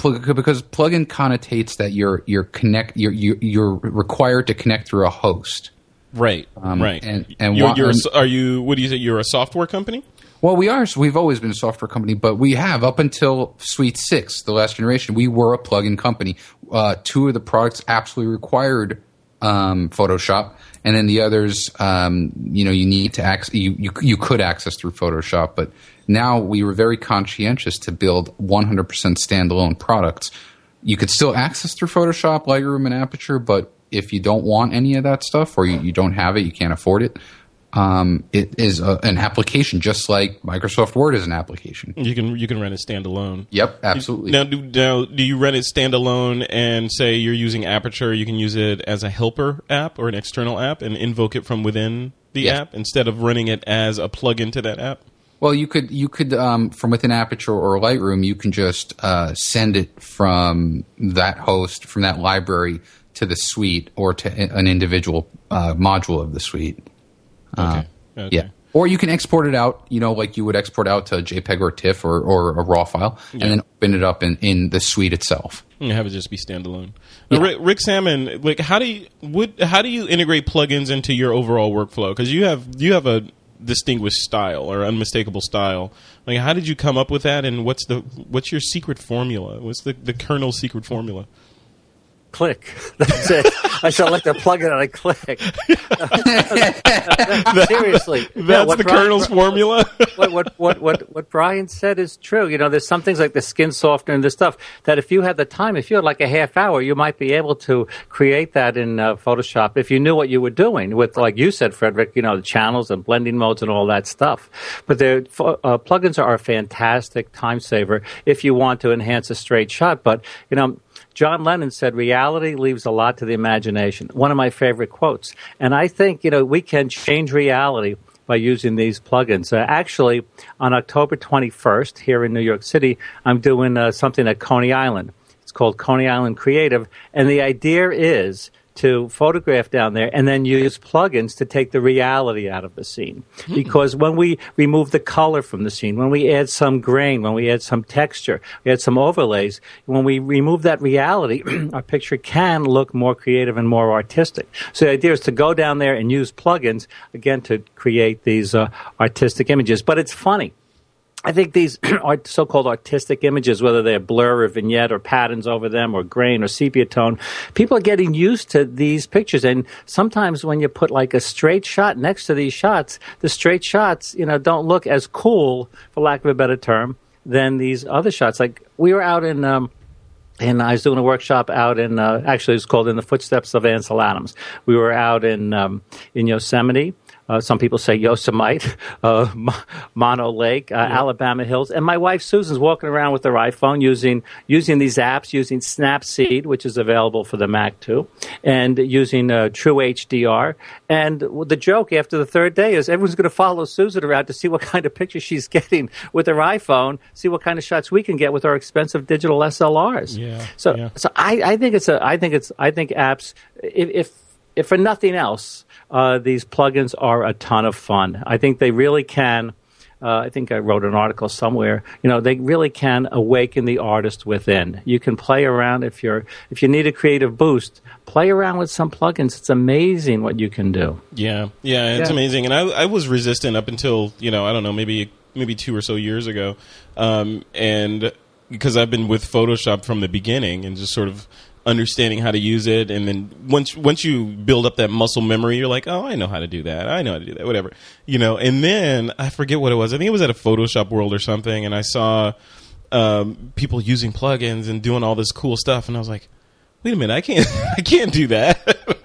because plugin connotates that you're you're connect you're you're, you're required to connect through a host. Right, Um, right. and- and you're, you're a are you? What do you say? You're a software company? Well, we are. We've always been a software company, but we have up until Suite Six, the last generation, we were a plugin company. Uh, two of the products absolutely required um, Photoshop, and then the others, um, you know, you need to access. You, you you could access through Photoshop, but now we were very conscientious to build 100% standalone products. You could still access through Photoshop, Lightroom, and Aperture, but if you don't want any of that stuff or you, you don't have it, you can't afford it. Um, it is a, an application, just like Microsoft Word is an application. You can you can run it standalone. Yep, absolutely. Now, do, now, do you run it standalone and say you're using Aperture? You can use it as a helper app or an external app and invoke it from within the Yes. app instead of running it as a plugin to that app. Well, you could you could um, from within Aperture or Lightroom, you can just uh, send it from that host from that library to the suite or to an individual uh, module of the suite. Okay. Uh, okay. Yeah. Or you can export it out, you know, like you would export out to JPEG or TIFF or, or a RAW file, and then open it up in, in the suite itself. And have it just be standalone. Now, Rick, Rick Sammon, like how do you what how do you integrate plugins into your overall workflow? Because you have you have a distinguished style or unmistakable style. Like how did you come up with that? And what's the what's your secret formula? What's the the kernel secret formula? Click. That's it. I select a plugin and I click. Seriously. That's what the Brian- kernel's formula. what, what, what, what, what Brian said is true. You know, there's some things like the skin softener and this stuff that if you had the time, if you had like a half hour, you might be able to create that in uh, Photoshop if you knew what you were doing with, like you said, Frederick, you know, the channels and blending modes and all that stuff. But the uh, plugins are a fantastic time saver if you want to enhance a straight shot. But, you know, John Lennon said, reality leaves a lot to the imagination. One of my favorite quotes. And I think, you know, we can change reality by using these plugins. Uh, actually, on October 21st here in New York City, I'm doing uh, something at Coney Island. It's called Coney Island Creative, and the idea is to photograph down there and then use plugins to take the reality out of the scene. Because when we remove the color from the scene, when we add some grain, when we add some texture, we add some overlays, when we remove that reality, our picture can look more creative and more artistic. So the idea is to go down there and use plugins, again, to create these uh, artistic images. But it's funny. I think these so-called artistic images, whether they're blur or vignette or patterns over them or grain or sepia tone, people are getting used to these pictures. And sometimes when you put like a straight shot next to these shots, the straight shots, you know, don't look as cool, for lack of a better term, than these other shots. Like we were out in. Um, and I was doing a workshop out in uh, actually it's called in the footsteps of Ansel Adams. We were out in um, in Yosemite, some people say Yosemite, uh, Mono Lake, uh, yeah. Alabama Hills, and my wife Susan's walking around with her iPhone using using these apps, using Snapseed, which is available for the Mac too, and using uh, True HDR. And the joke after the third day is everyone's going to follow Susan around to see what kind of pictures she's getting with her iPhone, see what kind of shots we can get with our expensive digital SLRs. Yeah. So, yeah. so I, I think it's a, I think it's, I think apps, if, if, if for nothing else uh, these plugins are a ton of fun. I think they really can. Uh, I think I wrote an article somewhere. You know, they really can awaken the artist within. You can play around if you're if you need a creative boost. Play around with some plugins. It's amazing what you can do. Yeah, yeah, it's Yeah. amazing. And I, I was resistant up until you know I don't know maybe maybe two or so years ago, um, and because I've been with Photoshop from the beginning and just sort of understanding how to use it and then once once you build up that muscle memory you're like oh i know how to do that. I know how to do that whatever you know? And then i forget what it was. I think it was at a photoshop world or something and i saw um, people using plugins and doing all this cool stuff and i was like wait a minute i can't i can't do that.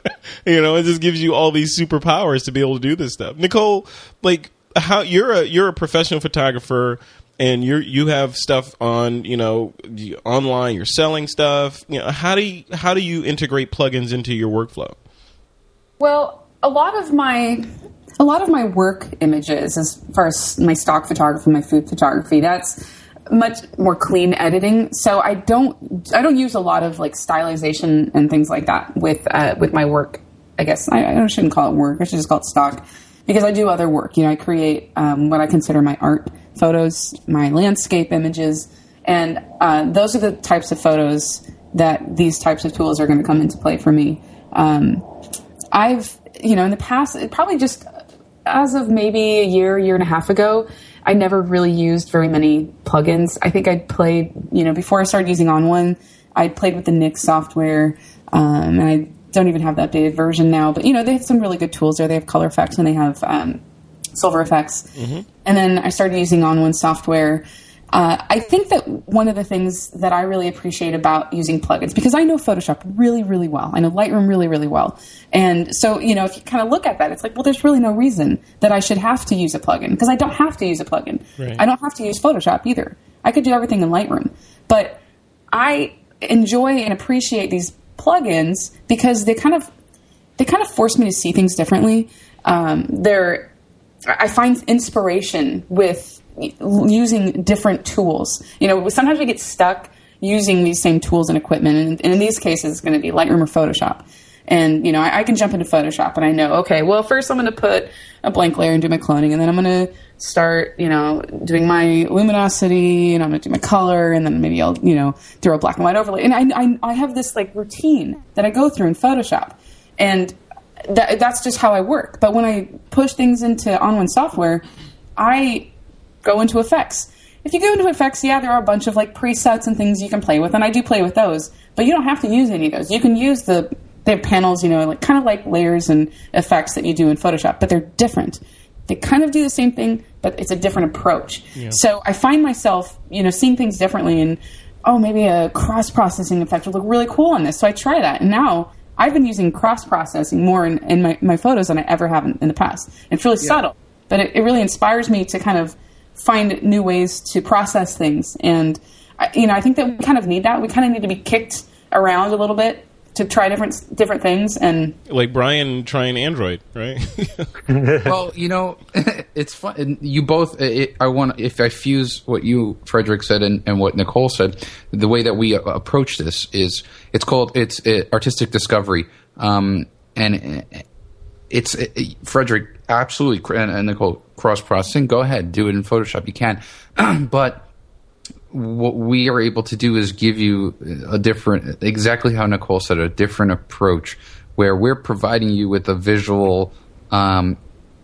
You know it just gives you all these superpowers to be able to do this stuff. Nicole like how you're a you're a professional photographer and you you have stuff on you know online you're selling stuff you know how do you how do you integrate plugins into your workflow Well, a lot of my a lot of my work images, as far as my stock photography, my food photography, that's much more clean editing. So I don't I don't use a lot of like stylization and things like that with uh, with my work. I guess I, I shouldn't call it work. I should just call it stock because I do other work. You know, I create um, what I consider my art photos, my landscape images, and uh, those are the types of photos that these types of tools are going to come into play for me. Um, I've, you know, in the past, probably just as of maybe a year, year and a half ago, I never really used very many plugins. I think I'd played, you know, before I started using onOne, I played with the Nix software, um, and I don't even have the updated version now. But you know, they have some really good tools there. They have color effects and they have um, silver effects. And then I started using onOne software. Uh, I think that one of the things that I really appreciate about using plugins, because I know Photoshop really, really well. I know Lightroom really, really well. And so, you know, if you kind of look at that, it's like, well, there's really no reason that I should have to use a plugin, because I don't have to use a plugin. Right. I don't have to use Photoshop either. I could do everything in Lightroom. But I enjoy and appreciate these plugins because they kind of they kind of force me to see things differently. Um, they're I find inspiration with using different tools. You know, sometimes we get stuck using these same tools and equipment, and, and in these cases, it's going to be Lightroom or Photoshop. And you know, I, I can jump into Photoshop, and I know, okay, well, first I'm going to put a blank layer and do my cloning, and then I'm going to start, you know, doing my luminosity, and I'm going to do my color, and then maybe I'll, you know, throw a black and white overlay. And I, I, I have this like routine that I go through in Photoshop, and that, that's just how I work. But when I push things into onOne software, I go into effects. If you go into effects, yeah, there are a bunch of like presets and things you can play with, and I do play with those. But you don't have to use any of those. You can use the they have panels, you know, like kind of like layers and effects that you do in Photoshop, but they're different. They kind of do the same thing, but it's a different approach. So I find myself, you know, seeing things differently and oh, maybe a cross processing effect would look really cool on this. So I try that. And now I've been using cross processing more in, in my, my photos than I ever have in, in the past. It's really subtle, but it, it really inspires me to kind of find new ways to process things. And, I, you know, I think that we kind of need that. We kind of need to be kicked around a little bit to try different different things and Like Brian trying Android, right? well, you know, it's fun. and You both. It, I want if I fuse what you, Frederick, said and, and what Nicole said. The way that we uh, approach this is it's called it's uh, artistic discovery, um, and uh, it's uh, Frederick absolutely and, and Nicole cross processing. Go ahead, do it in Photoshop. You can, but what we are able to do is give you a different, exactly how Nicole said, a different approach where we're providing you with a visual um,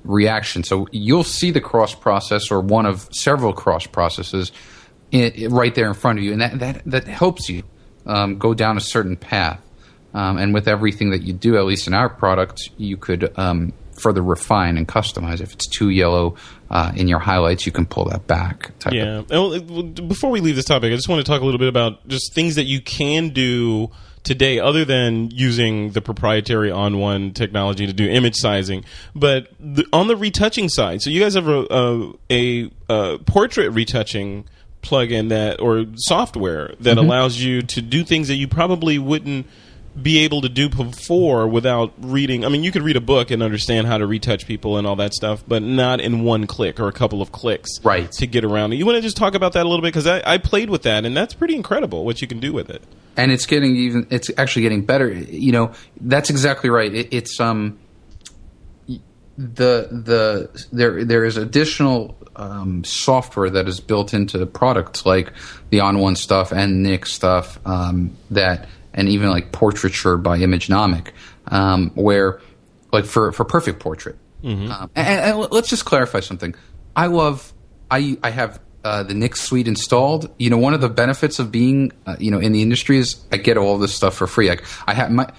reaction. So you'll see the cross process or one of several cross processes i i- right there in front of you, and that that, that helps you um, go down a certain path. Um, and with everything that you do, at least in our product, you could um, further refine and customize. If it's too yellow uh, in your highlights, you can pull that back. Type of Yeah. Well, before we leave this topic, I just want to talk a little bit about just things that you can do today, other than using the proprietary onOne technology to do image sizing. But the, on the retouching side, so you guys have a, a, a, portrait retouching plugin that or software that allows you to do things that you probably wouldn't be able to do before without reading. I mean, you could read a book and understand how to retouch people and all that stuff, but not in one click or a couple of clicks Right. to get around it. You want to just talk about that a little bit because I, I played with that and that's pretty incredible what you can do with it. and it's getting even it's actually getting better you know that's exactly right it, it's um the the there there is additional um, software that is built into products like the onOne stuff and Nik stuff um, that and even like portraiture by Imagenomic um, where like for for perfect portrait um, and, and let's just clarify something I love I I have uh, the Nik suite installed. You know, one of the benefits of being uh, you know in the industry is I get all this stuff for free. Like I have my.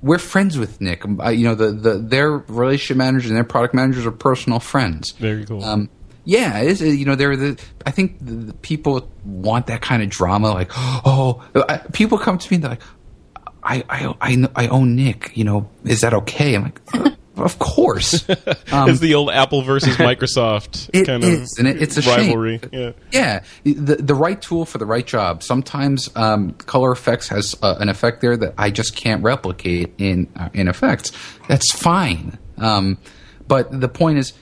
We're friends with Nik. I, you know, the, the their relationship managers and their product managers are personal friends. Very cool. Um, yeah, it is. You know, there are the. I think the, the people want that kind of drama. Like, oh, I, people come to me and they're like, I, I, I, I own Nik. You know, is that okay? I'm like, of course. Um, it's the old Apple versus Microsoft It kind is, of and it, it's a shame. rivalry. Yeah. Yeah, the the right tool for the right job. Sometimes um, color effects has uh, an effect there that I just can't replicate in uh, in effects. That's fine. Um, but the point is,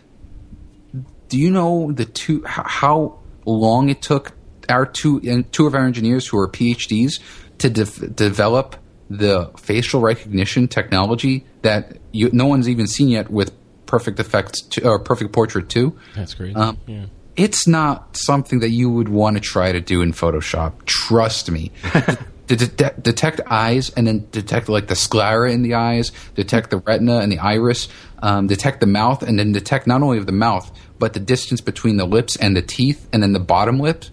do you know the two how long it took our two and two of our engineers who are PhDs to de- develop the facial recognition technology that you, no one's even seen yet with Perfect Effects two, or Perfect Portrait Two? That's great. Um, yeah. It's not something that you would want to try to do in Photoshop. Trust me. to de- detect eyes and then detect like the sclera in the eyes, detect the retina and the iris, um, detect the mouth, and then detect not only of the mouth but the distance between the lips and the teeth, and then the bottom lip.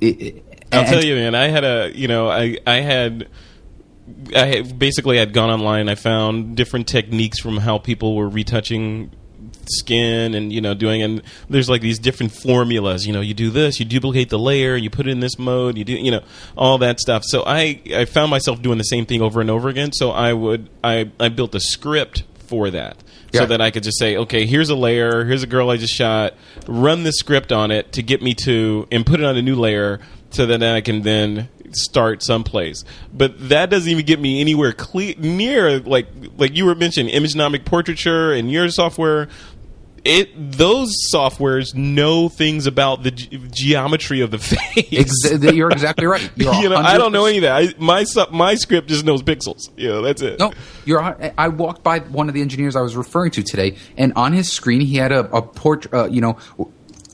It, it- I'll and- tell you, man. I had a, you know, I I had, I basically had gone online. I found different techniques from how people were retouching skin and you know doing and there's like these different formulas. You know you do this you duplicate the layer you put it in this mode you do you know all that stuff. So i i found myself doing the same thing over and over again. So i would i i built a script for that so that I could just say, okay, here's a layer, here's a girl I just shot, run the script on it to get me to, and put it on a new layer so that I can then start someplace. But that doesn't even get me anywhere cle- near like like you were mentioning imagenomic portraiture and your software. It those softwares know things about the ge- geometry of the face. Exa- you're exactly right. You're you know, I don't know any of that. I, my my script just knows pixels. You know, that's it. No, you're. I walked by one of the engineers I was referring to today, and on his screen he had a, a portrait. Uh, you know,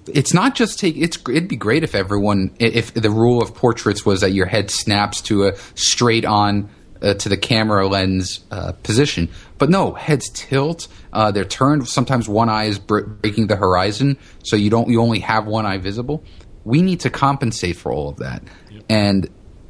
it's not just take. It's it'd be great if everyone, if the rule of portraits was that your head snaps to a straight on uh, to the camera lens uh, position, but no, heads tilt. Uh, they're turned. Sometimes one eye is breaking the horizon, so you don't. You only have one eye visible. We need to compensate for all of that, and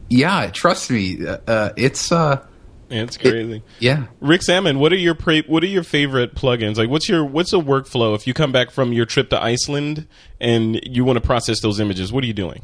yeah, trust me, uh, uh, it's. Uh, it's crazy. yeah. Rick Sammon, what are your pra- what are your favorite plugins? Like, what's your what's a workflow if you come back from your trip to Iceland and you want to process those images? What are you doing?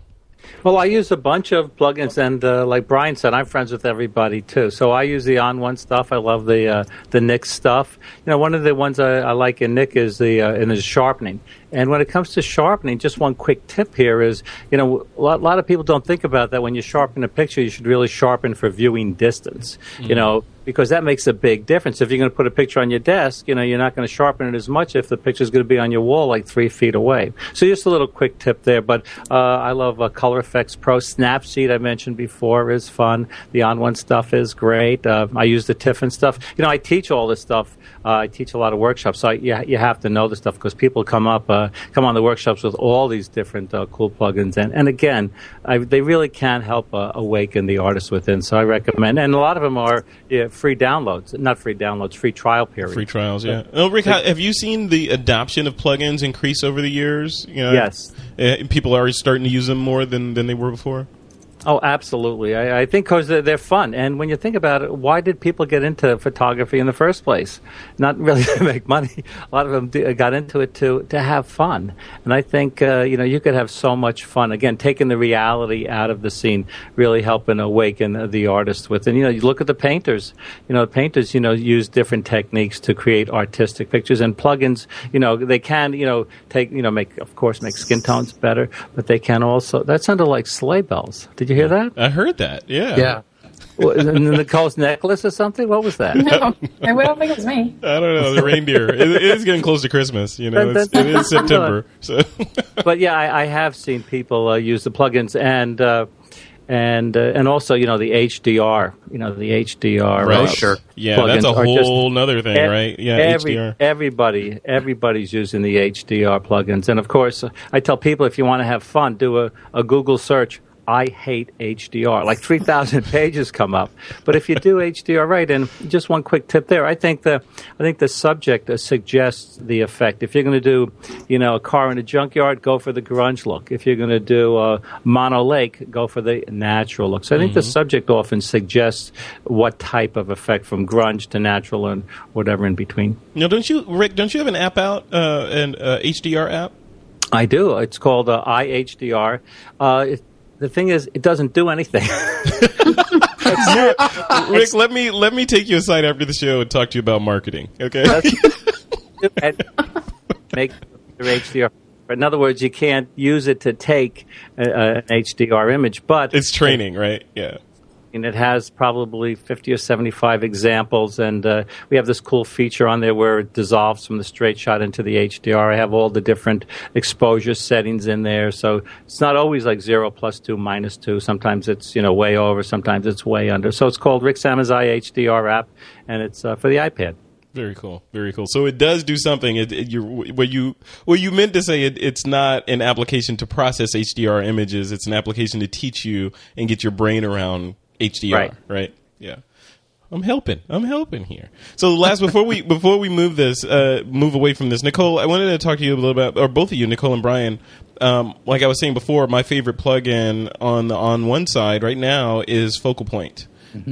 Well, I use a bunch of plugins, and uh, like Brian said, I'm friends with everybody too. So I use the onOne stuff. I love the uh, the Nik stuff. You know, one of the ones I, I like in Nik is the uh, in is sharpening. And when it comes to sharpening, just one quick tip here is, you know, a lot, a lot of people don't think about that. When you sharpen a picture, you should really sharpen for viewing distance. You know, because that makes a big difference. If you're going to put a picture on your desk, you know, you're not going to sharpen it as much if the picture is going to be on your wall like three feet away. So just a little quick tip there. But uh, I love uh, Color Effects Pro. Snapseed, I mentioned before, is fun. The onOne stuff is great. Uh, I use the Tiffen stuff. You know, I teach all this stuff. Uh, I teach a lot of workshops, so I, you, you have to know the stuff because people come up, uh, come on the workshops with all these different uh, cool plugins, and and again, I, they really can help uh, awaken the artist within. So I recommend, and a lot of them are yeah, free downloads, not free downloads, free trial period. Free trials, yeah. Oh, Rick, how, have you seen the adoption of plugins increase over the years? You know, Yes. uh, people are starting to use them more than, than they were before. Oh, absolutely. I, I think because they're, they're fun. And when you think about it, why did people get into photography in the first place? Not really to make money. A lot of them got into it to, to have fun. And I think, uh, you know, you could have so much fun. Again, taking the reality out of the scene, really helping awaken the artist with. And, you know, you look at the painters. You know, the painters, you know, use different techniques to create artistic pictures. And plugins, you know, they can, you know, take, you know, make, of course, make skin tones better, but they can also, that sounded like sleigh bells. Did you hear that? I heard that, yeah. Yeah. The Nicole's necklace or something? What was that? No, I don't think it was me. I don't know, the reindeer. it, it is getting close to Christmas, you know, it's, it is September. So. but yeah, I, I have seen people uh, use the plugins and uh, and uh, and also you know the HDR, you know the HDR. Right. uh, sure. Yeah, that's a plugins are just- whole nother thing, e- right? Yeah, every, HDR. Everybody, everybody's using the HDR plugins, and of course, uh, I tell people if you want to have fun, do a, a Google search. I hate HDR. Like 3,000 pages come up. But if you do HDR right, and just one quick tip there, I think the, I think the subject uh, suggests the effect. If you're going to do, you know, a car in a junkyard, go for the grunge look. If you're going to do a Mono Lake, go for the natural look. So I think the subject often suggests what type of effect from grunge to natural and whatever in between. Now, don't you, Rick? Don't you have an app out, uh, an uh, HDR app? I do. It's called uh, iHDR. Uh, it, the thing is, it doesn't do anything. Rick, let me let me take you aside after the show and talk to you about marketing. Okay. make the HDR. In other words, you can't use it to take a, a, an HDR image, but it's training, right? Yeah. And it has probably 50 or 75 examples and uh, we have this cool feature on there where it dissolves from the straight shot into the hdr i have all the different exposure settings in there so it's not always like 0 plus 2 minus 2 sometimes it's you know way over sometimes it's way under so it's called rick Sammons hdr app and it's uh, for the ipad Very cool. Very cool. So it does do something. It, it, you what you what you meant to say. It, it's not an application to process HDR images. It's an application to teach you and get your brain around HDR. Right. Right. Yeah. I'm helping. I'm helping here. So last before we before we move this uh, move away from this, Nicole, I wanted to talk to you a little bit, or both of you, Nicole and Brian. Um, like I was saying before, my favorite plugin on the onOne side right now is Focal Point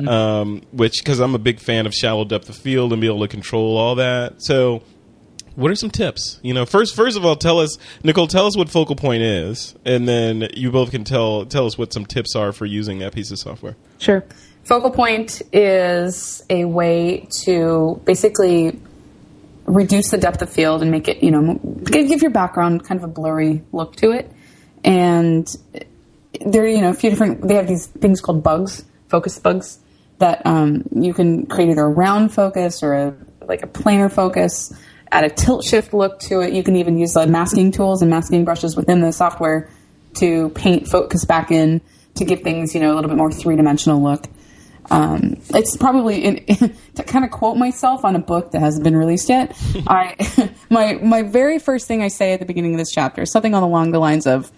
um, which because I'm a big fan of shallow depth of field and be able to control all that. So, what are some tips? You know, first first of all, tell us, Nicole, tell us what focal point is, and then you both can tell tell us what some tips are for using that piece of software. Sure. Focal point is a way to basically reduce the depth of field and make it, you know, give your background kind of a blurry look to it. And there are, you know, a few different, they have these things called bugs, focus bugs, that um, you can create either a round focus or a, like a planar focus, add a tilt shift look to it. You can even use the masking tools and masking brushes within the software to paint focus back in to give things, you know, a little bit more three dimensional look. Um, it's probably in, to kind of quote myself on a book that hasn't been released yet. I my my very first thing I say at the beginning of this chapter is something along the lines of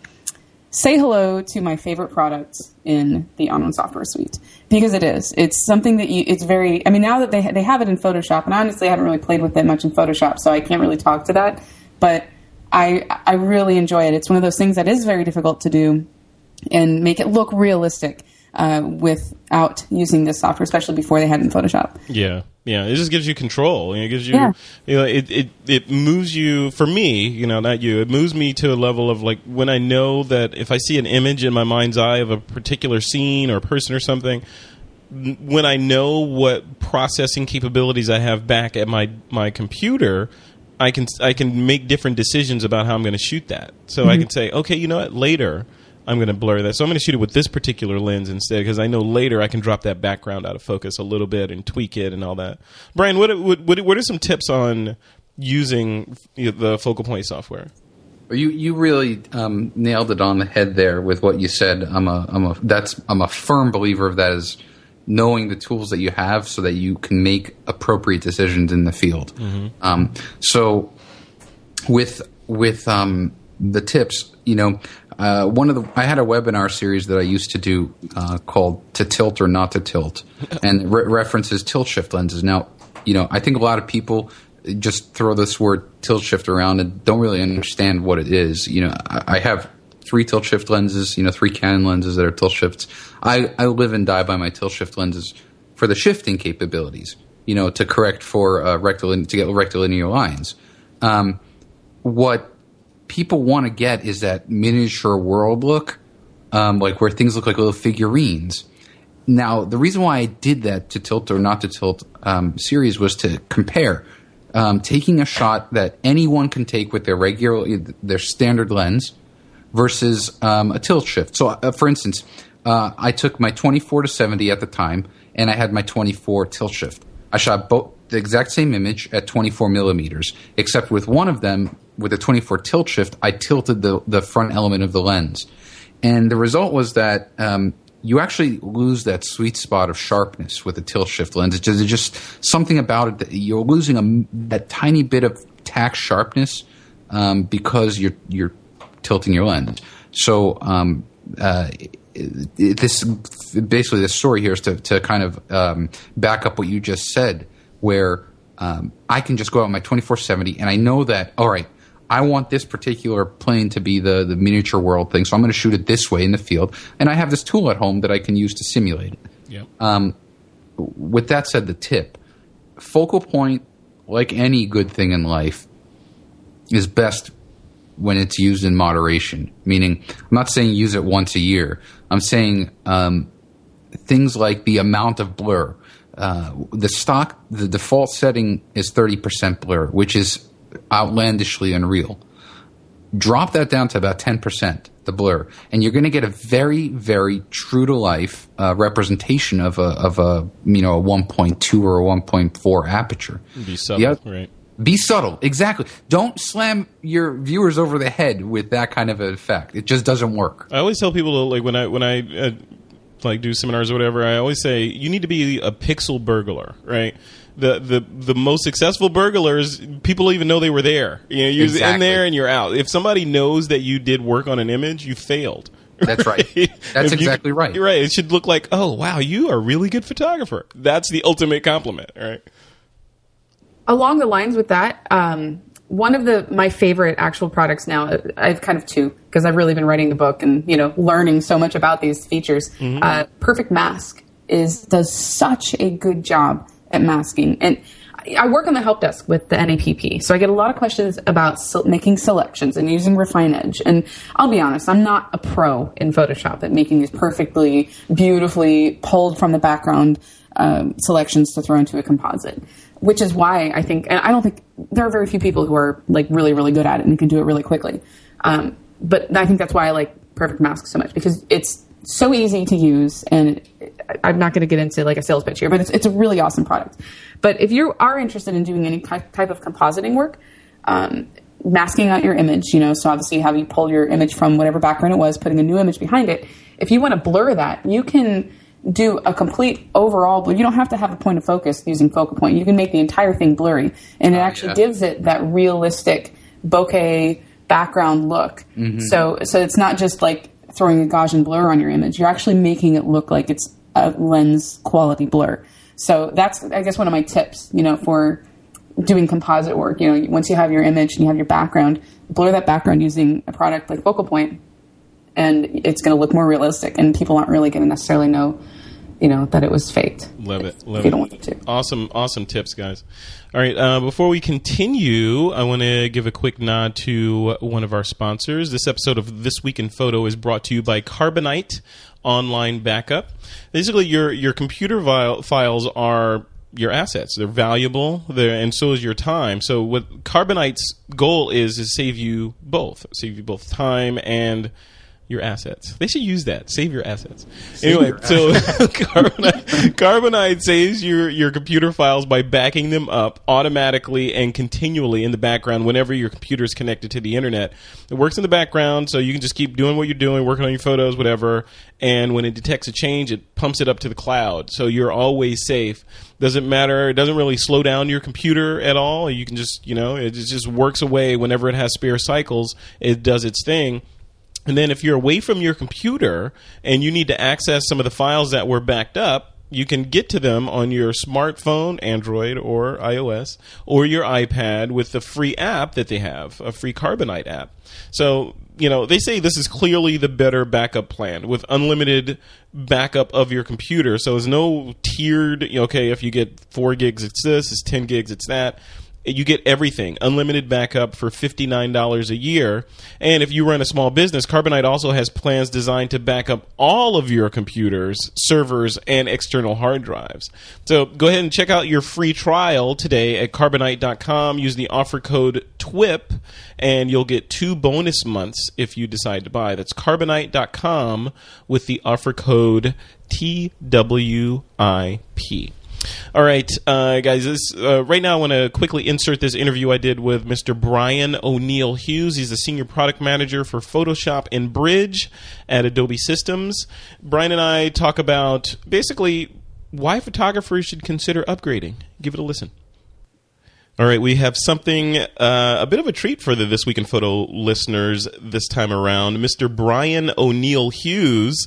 say hello to my favorite product in the On software suite because it is. It's something that you. It's very. I mean, now that they they have it in Photoshop, and honestly, I haven't really played with it much in Photoshop, so I can't really talk to that. But I I really enjoy it. It's one of those things that is very difficult to do and make it look realistic uh, without using this software, especially before they had it in Photoshop. Yeah. Yeah, it just gives you control. It gives you, Yeah. you know, it, it it moves you. For me, you know, not you. It moves me to a level of like when I know that if I see an image in my mind's eye of a particular scene or person or something, when I know what processing capabilities I have back at my my computer, I can I can make different decisions about how I'm going to shoot that. So I mm-hmm. can say, okay, you know what, later. I'm going to blur that. So I'm going to shoot it with this particular lens instead because I know later I can drop that background out of focus a little bit and tweak it and all that. Brian, what what what, what are some tips on using the focal point software? You you really um, nailed it on the head there with what you said. I'm a I'm a that's I'm a firm believer of that is knowing the tools that you have so that you can make appropriate decisions in the field. Um, so with with um, the tips, you know, uh, one of the I had a webinar series that I used to do uh, called "To Tilt or Not to Tilt," and re- references tilt shift lenses. Now, you know, I think a lot of people just throw this word tilt shift around and don't really understand what it is. You know, I, I have three tilt shift lenses. You know, three Canon lenses that are tilt shifts. I, I live and die by my tilt shift lenses for the shifting capabilities. You know, to correct for uh, rectilinear to get rectilinear lines. Um, what people want to get is that miniature world look, um, like where things look like little figurines. Now, the reason why I did that to tilt or not to tilt um, series was to compare um, taking a shot that anyone can take with their regular, their standard lens, versus um, a tilt shift. So, uh, for instance, uh, I took my 24 to 70 at the time, and I had my 24 tilt shift. I shot both the exact same image at 24 millimeters, except with one of them, with a 24 tilt shift, I tilted the, the front element of the lens. And the result was that um, you actually lose that sweet spot of sharpness with a tilt shift lens. It's just, it's just something about it that you're losing a, that tiny bit of tack sharpness um, because you're you're tilting your lens. So um, uh, this basically the story here is to to kind of um, back up what you just said, where um, I can just go out with my twenty four seventy, and I know that all right. I want this particular plane to be the, the miniature world thing, so I'm going to shoot it this way in the field, and I have this tool at home that I can use to simulate it Yep. with that said, the tip focal point, like any good thing in life, is best when it's used in moderation. Meaning, I'm not saying use it once a year. I'm saying um, things like the amount of blur. Uh, the stock, the default setting is 30% blur, which is outlandishly unreal. Drop that down to about 10%, the blur, and you're going to get a very, very true to life uh, representation of a, of a, you know, a 1.2 or a 1.4 aperture. Be subtle, Yeah. right? Be subtle, exactly. Don't slam your viewers over the head with that kind of an effect. It just doesn't work. I always tell people like when I when I uh, like do seminars or whatever. I always say you need to be a pixel burglar, right? The the the most successful burglars, people even know they were there. You know, you're in there and you're out. If somebody knows that you did work on an image, you failed. That's right. That's If you- exactly right. You're right. It should look like, oh wow, you are a really good photographer. That's the ultimate compliment, right? along the lines with that, um, one of the my favorite actual products now, I have kind of two because I've really been writing the book and you know learning so much about these features. Uh, Perfect Mask is does such a good job at masking, and I- work on the help desk with the NAPP, so I get a lot of questions about making selections and using Refine Edge. And I'll be honest, I'm not a pro in Photoshop at making these perfectly, beautifully pulled from the background um, selections to throw into a composite which is why I think, and I don't think there are very few people who are like really, really good at it and can do it really quickly. Um, but I think that's why I like Perfect Mask so much because it's so easy to use, and I'm not going to get into like a sales pitch here, but it's it's a really awesome product. But if you are interested in doing any type of compositing work, um, masking out your image, you know, so obviously have you pull your image from whatever background it was, putting a new image behind it. If you want to blur that, you can do a complete overall blur. You don't have to have a point of focus using focal point. You can make the entire thing blurry, and it actually yeah. gives it that realistic bokeh background look. So, so it's not just like throwing a Gaussian blur on your image. You're actually making it look like it's a lens quality blur. So that's, I guess, one of my tips. You know, for doing composite work. You know, once you have your image and you have your background, blur that background using a product like Focal Point, and it's going to look more realistic. And people aren't really going to necessarily know you know that it was faked. Love it. Love you it. don't want to. Awesome, awesome tips, guys. All right, uh, before we continue, I want to give a quick nod to one of our sponsors. This episode of This Week in Photo is brought to you by Carbonite Online Backup. Basically, your your computer vi- files are your assets. They're valuable, they're, and so is your time. So, what Carbonite's goal is is save you both, save you both time and your assets. They should use that. Save your assets. anyway, so Carbonite, Carbonite saves your, your computer files by backing them up automatically and continually in the background whenever your computer is connected to the internet. It works in the background, so you can just keep doing what you're doing, working on your photos, whatever. And when it detects a change, it pumps it up to the cloud. So you're always safe. Doesn't matter. It doesn't really slow down your computer at all. You can just, you know, it just works away whenever it has spare cycles. It does its thing. And then if you're away from your computer and you need to access some of the files that were backed up, you can get to them on your smartphone, Android or iOS, or your iPad with the free app that they have, a free Carbonite app. So, you know, they say this is clearly the better backup plan with unlimited backup of your computer. So there's no tiered, okay, if you get four gigs, it's this, it's 10 gigs, it's that you get everything. Unlimited backup for $59 a year. And if you run a small business carbonite also has plans designed to back up all of your computers servers and external hard drives. So go ahead and check out your free trial today at carbonite.com use the offer code twip and you'll get two bonus months if you decide to buy. That's carbonite.com with the offer code twip all right, uh, guys. This, uh, right now, I want to quickly insert this interview I did with Mr. Bryan O'Neil Hughes. He's the senior product manager for Photoshop and Bridge at Adobe Systems. Bryan and I talk about basically why photographers should consider upgrading. Give it a listen. All right, we have something, uh, a bit of a treat for the This Week in Photo listeners this time around. Mr. Bryan O'Neil Hughes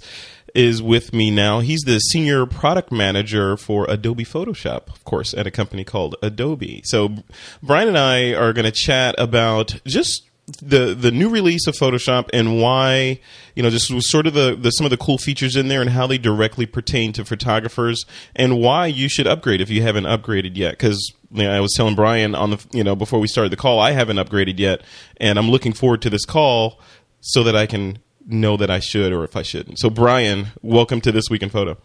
is with me now. He's the senior product manager for Adobe Photoshop, of course, at a company called Adobe. So Bryan and I are going to chat about just the the new release of Photoshop and why you know just sort of the, the some of the cool features in there and how they directly pertain to photographers and why you should upgrade if you haven't upgraded yet because you know, I was telling Bryan on the you know before we started the call I haven't upgraded yet and I'm looking forward to this call so that I can know that I should or if I shouldn't. So, Bryan, welcome to This Week in Photo.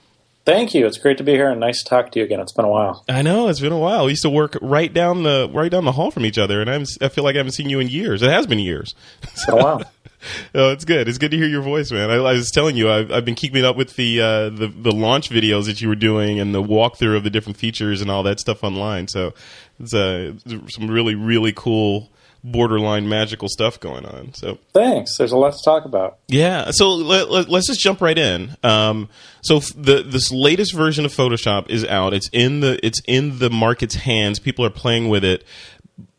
Thank you. It's great to be here and nice to talk to you again. It's been a while. I know it's been a while. We used to work right down the right down the hall from each other, and I'm, I feel like I haven't seen you in years. It has been years. It's been a while. oh, it's good. It's good to hear your voice, man. I, I was telling you, I've, I've been keeping up with the, uh, the the launch videos that you were doing and the walkthrough of the different features and all that stuff online. So it's uh, some really really cool borderline magical stuff going on. So thanks. There's a lot to talk about. Yeah. So let, us let, just jump right in. Um, so the this latest version of Photoshop is out. It's in the it's in the market's hands. People are playing with it.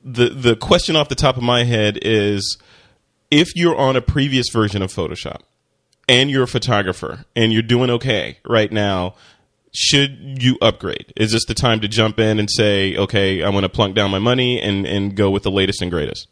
the The question off the top of my head is, if you're on a previous version of Photoshop and you're a photographer and you're doing okay right now should you upgrade? Is this the time to jump in and say, okay, I'm going to plunk down my money and, and go with the latest and greatest?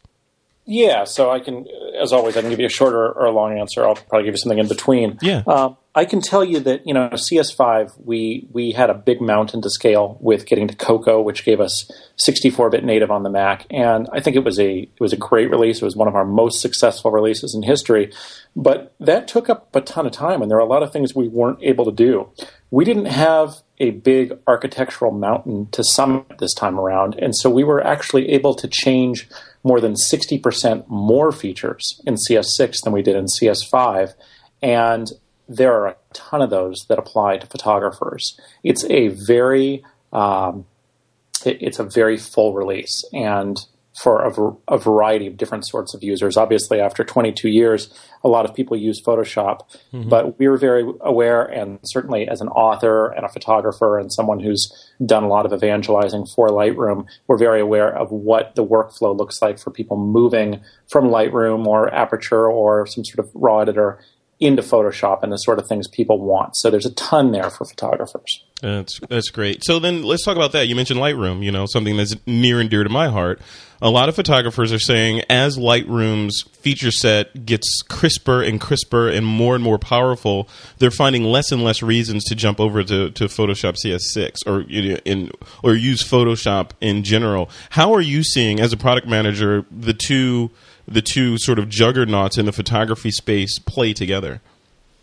Yeah, so I can, as always, I can give you a shorter or a long answer. I'll probably give you something in between. Yeah. Um, I can tell you that you know CS5 we we had a big mountain to scale with getting to Cocoa, which gave us 64-bit native on the Mac, and I think it was a it was a great release. It was one of our most successful releases in history, but that took up a ton of time, and there are a lot of things we weren't able to do. We didn't have a big architectural mountain to summit this time around, and so we were actually able to change more than 60% more features in CS6 than we did in CS5, and there are a ton of those that apply to photographers. It's a very um, it, it's a very full release, and for a, a, variety of different sorts of users. Obviously, after 22 years, a lot of people use Photoshop, mm-hmm. but we were very aware, and certainly as an author and a photographer and someone who's done a lot of evangelizing for Lightroom, we're very aware of what the workflow looks like for people moving from Lightroom or Aperture or some sort of raw editor into Photoshop and the sort of things people want. So there's a ton there for photographers. That's that's great. So then let's talk about that. You mentioned Lightroom, you know, something that's near and dear to my heart. A lot of photographers are saying as Lightroom's feature set gets crisper and crisper and more and more powerful, they're finding less and less reasons to jump over to, to Photoshop CS6 or in or use Photoshop in general. How are you seeing as a product manager the two the two sort of juggernauts in the photography space play together.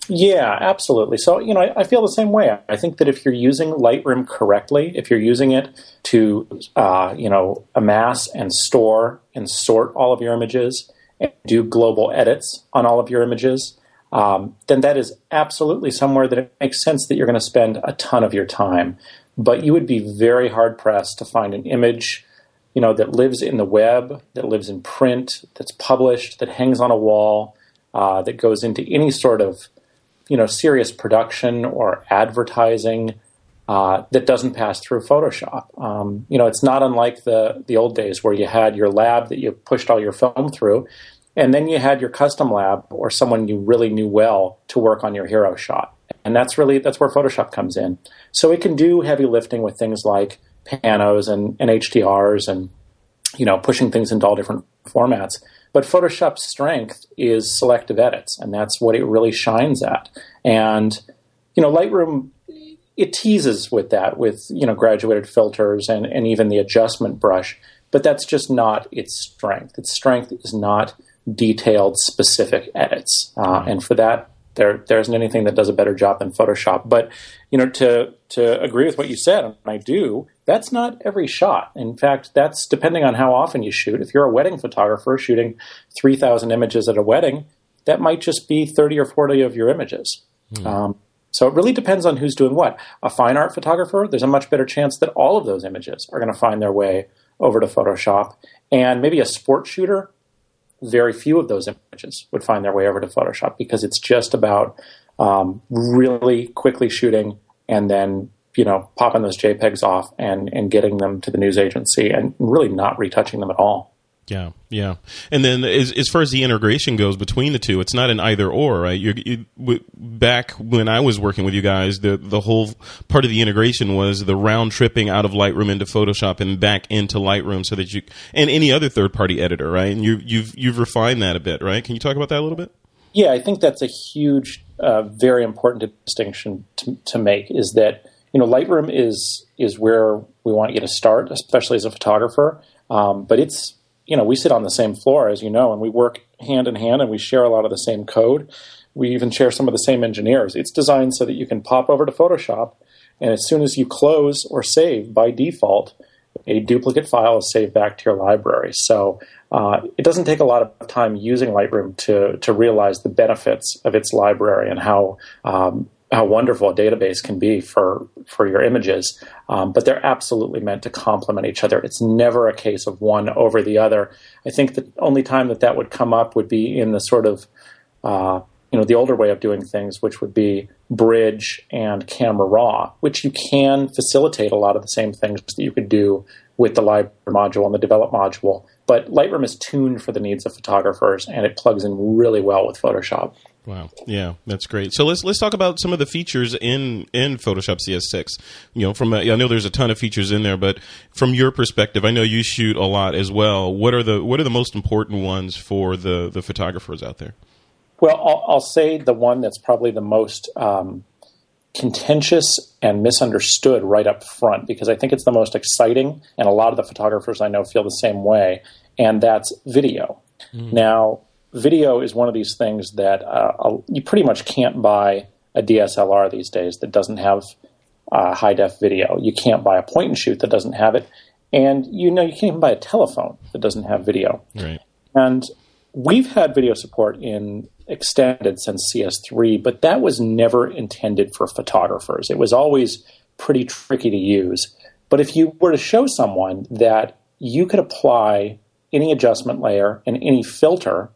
Yeah, absolutely. So, you know, I, I, feel the same way. I think that if you're using Lightroom correctly, if you're using it to, uh, you know, amass and store and sort all of your images and do global edits on all of your images, um, then that is absolutely somewhere that it makes sense that you're going to spend a ton of your time. But you would be very hard pressed to find an image you know, that lives in the web, that lives in print, that's published, that hangs on a wall, uh, that goes into any sort of, you know, serious production or advertising uh, that doesn't pass through Photoshop. Um, you know, it's not unlike the the old days where you had your lab that you pushed all your film through, and then you had your custom lab or someone you really knew well to work on your hero shot. And that's really that's where Photoshop comes in. So it can do heavy lifting with things like panos and, and HDRs and you know pushing things into all different formats. But Photoshop's strength is selective edits, and that's what it really shines at. And you know, Lightroom it teases with that, with you know graduated filters and, and even the adjustment brush. But that's just not its strength. Its strength is not detailed, specific edits, uh, and for that, there there isn't anything that does a better job than Photoshop. But you know, to to agree with what you said, and I do. That's not every shot. In fact, that's depending on how often you shoot. If you're a wedding photographer shooting three thousand images at a wedding, that might just be thirty or forty of your images. Mm. Um, so it really depends on who's doing what. A fine art photographer, there's a much better chance that all of those images are going to find their way over to Photoshop. And maybe a sport shooter, very few of those images would find their way over to Photoshop because it's just about um, really quickly shooting and then you know popping those JPEGs off and and getting them to the news agency and really not retouching them at all. Yeah, yeah. And then as, as far as the integration goes between the two, it's not an either or, right? You, you, back when I was working with you guys, the the whole part of the integration was the round tripping out of Lightroom into Photoshop and back into Lightroom, so that you and any other third party editor, right? And you you've you've refined that a bit, right? Can you talk about that a little bit? Yeah, I think that's a huge, uh, very important distinction to, to make. Is that you know Lightroom is is where we want you to start, especially as a photographer. Um, but it's you know, we sit on the same floor, as you know, and we work hand in hand and we share a lot of the same code. We even share some of the same engineers. It's designed so that you can pop over to Photoshop, and as soon as you close or save by default, a duplicate file is saved back to your library. So uh, it doesn't take a lot of time using Lightroom to to realize the benefits of its library and how um, how wonderful a database can be for for your images, um, but they're absolutely meant to complement each other. It's never a case of one over the other. I think the only time that that would come up would be in the sort of uh, you know the older way of doing things, which would be Bridge and Camera Raw, which you can facilitate a lot of the same things that you could do with the library module and the develop module. But Lightroom is tuned for the needs of photographers, and it plugs in really well with Photoshop. Wow. Yeah, that's great. So let's let's talk about some of the features in in Photoshop CS6. You know, from a, I know there's a ton of features in there, but from your perspective, I know you shoot a lot as well. What are the what are the most important ones for the the photographers out there? Well, I'll, I'll say the one that's probably the most um, contentious and misunderstood right up front because I think it's the most exciting, and a lot of the photographers I know feel the same way, and that's video. Mm. Now, video is one of these things that uh, you pretty much can't buy a DSLR these days that doesn't have uh, high def video. You can't buy a point and shoot that doesn't have it, and you know you can't even buy a telephone that doesn't have video. Right. And we've had video support in extended since CS3, but that was never intended for photographers. It was always pretty tricky to use. But if you were to show someone that you could apply any adjustment layer and any filter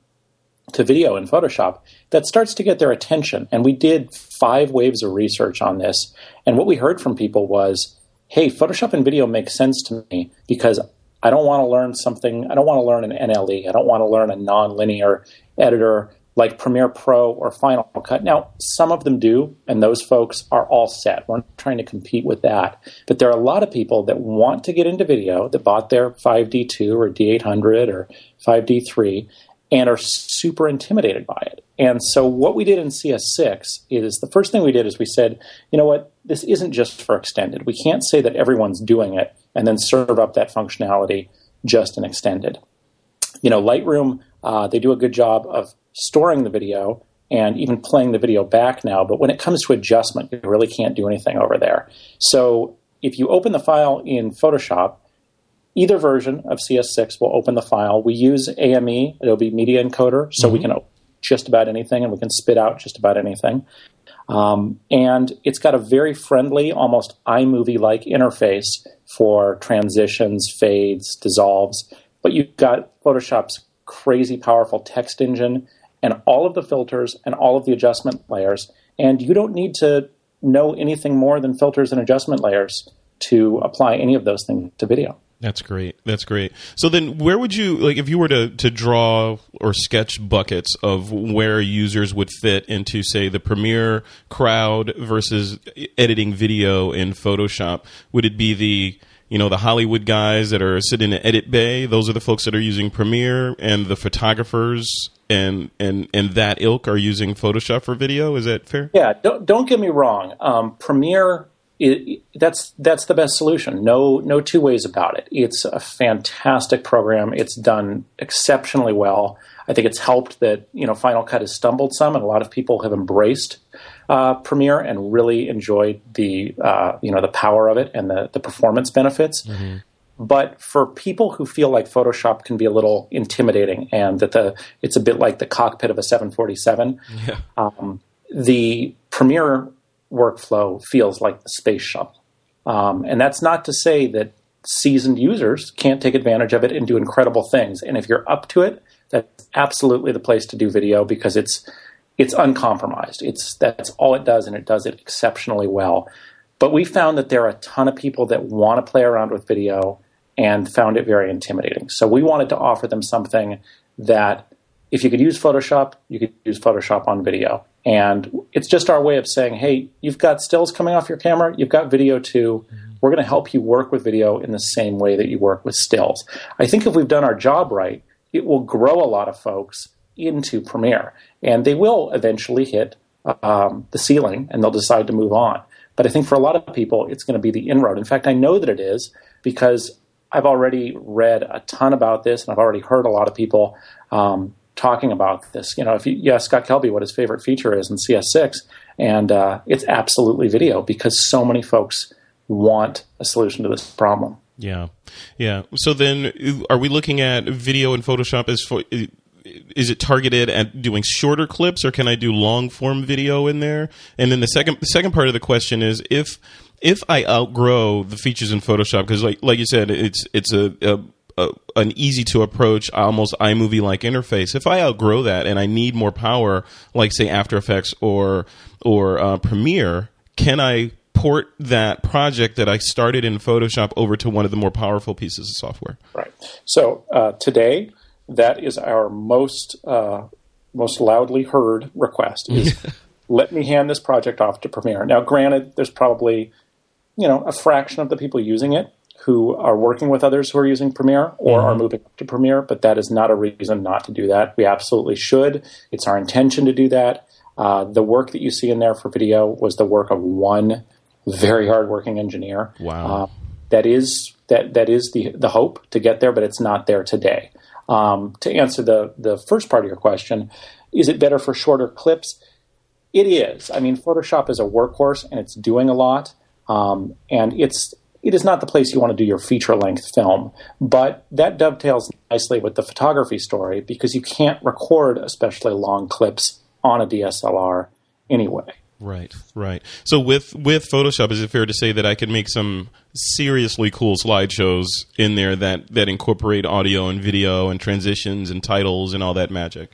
to video in Photoshop, that starts to get their attention. And we did five waves of research on this. And what we heard from people was, hey, Photoshop and video makes sense to me because I don't want to learn something, I don't want to learn an NLE, I don't want to learn a nonlinear editor like Premiere Pro or Final Cut. Now, some of them do, and those folks are all set. We're not trying to compete with that. But there are a lot of people that want to get into video that bought their 5D2 or D800 or 5D3 and are super intimidated by it. And so, what we did in CS6 is the first thing we did is we said, you know what, this isn't just for extended. We can't say that everyone's doing it and then serve up that functionality just in extended. You know, Lightroom, uh, they do a good job of storing the video and even playing the video back now. But when it comes to adjustment, you really can't do anything over there. So if you open the file in Photoshop, either version of CS6 will open the file. We use AME, Adobe Media Encoder, so mm-hmm. we can open just about anything and we can spit out just about anything. Um, and it's got a very friendly, almost iMovie like interface for transitions, fades, dissolves. But you've got Photoshop's crazy powerful text engine and all of the filters and all of the adjustment layers. And you don't need to know anything more than filters and adjustment layers to apply any of those things to video. That's great. That's great. So then where would you like if you were to to draw or sketch buckets of where users would fit into say the Premiere crowd versus editing video in Photoshop, would it be the you know the Hollywood guys that are sitting in edit bay, those are the folks that are using Premiere and the photographers and and and that ilk are using Photoshop for video. Is that fair? Yeah. Don't don't get me wrong. Um, Premiere it, that's that's the best solution. No no two ways about it. It's a fantastic program. It's done exceptionally well. I think it's helped that you know Final Cut has stumbled some, and a lot of people have embraced uh, Premiere and really enjoyed the uh, you know the power of it and the the performance benefits. Mm-hmm. But for people who feel like Photoshop can be a little intimidating and that the it's a bit like the cockpit of a 747, yeah. um, the Premiere workflow feels like the space shuttle. Um, and that's not to say that seasoned users can't take advantage of it and do incredible things. And if you're up to it, that's absolutely the place to do video because it's it's uncompromised. It's that's all it does, and it does it exceptionally well. But we found that there are a ton of people that want to play around with video and found it very intimidating. So we wanted to offer them something that if you could use Photoshop, you could use Photoshop on video. And it's just our way of saying, hey, you've got stills coming off your camera, you've got video too. Mm-hmm. We're going to help you work with video in the same way that you work with stills. I think if we've done our job right, it will grow a lot of folks into Premiere. And they will eventually hit um, the ceiling and they'll decide to move on. But I think for a lot of people, it's going to be the inroad. In fact, I know that it is because I've already read a ton about this, and I've already heard a lot of people um, talking about this. You know, if you, you ask Scott Kelby what his favorite feature is in CS6, and uh, it's absolutely video because so many folks want a solution to this problem. Yeah, yeah. So then, are we looking at video in Photoshop as for? Is it targeted at doing shorter clips, or can I do long form video in there? And then the second, the second part of the question is if if I outgrow the features in Photoshop, because like like you said, it's it's a, a, a an easy to approach, almost iMovie like interface. If I outgrow that and I need more power, like say After Effects or or uh, Premiere, can I port that project that I started in Photoshop over to one of the more powerful pieces of software? Right. So uh, today, that is our most uh, most loudly heard request is. let me hand this project off to Premiere. Now, granted, there's probably you know a fraction of the people using it who are working with others who are using Premiere or mm-hmm. are moving up to Premiere, but that is not a reason not to do that. We absolutely should. It's our intention to do that. Uh, the work that you see in there for video was the work of one very hardworking engineer. Wow. Uh, that is that that is the the hope to get there, but it's not there today. Um, to answer the the first part of your question, is it better for shorter clips? It is. I mean, Photoshop is a workhorse and it's doing a lot. Um, and it's it is not the place you want to do your feature length film, but that dovetails nicely with the photography story because you can't record especially long clips on a DSLR anyway. Right, right. So with with Photoshop, is it fair to say that I could make some seriously cool slideshows in there that that incorporate audio and video and transitions and titles and all that magic?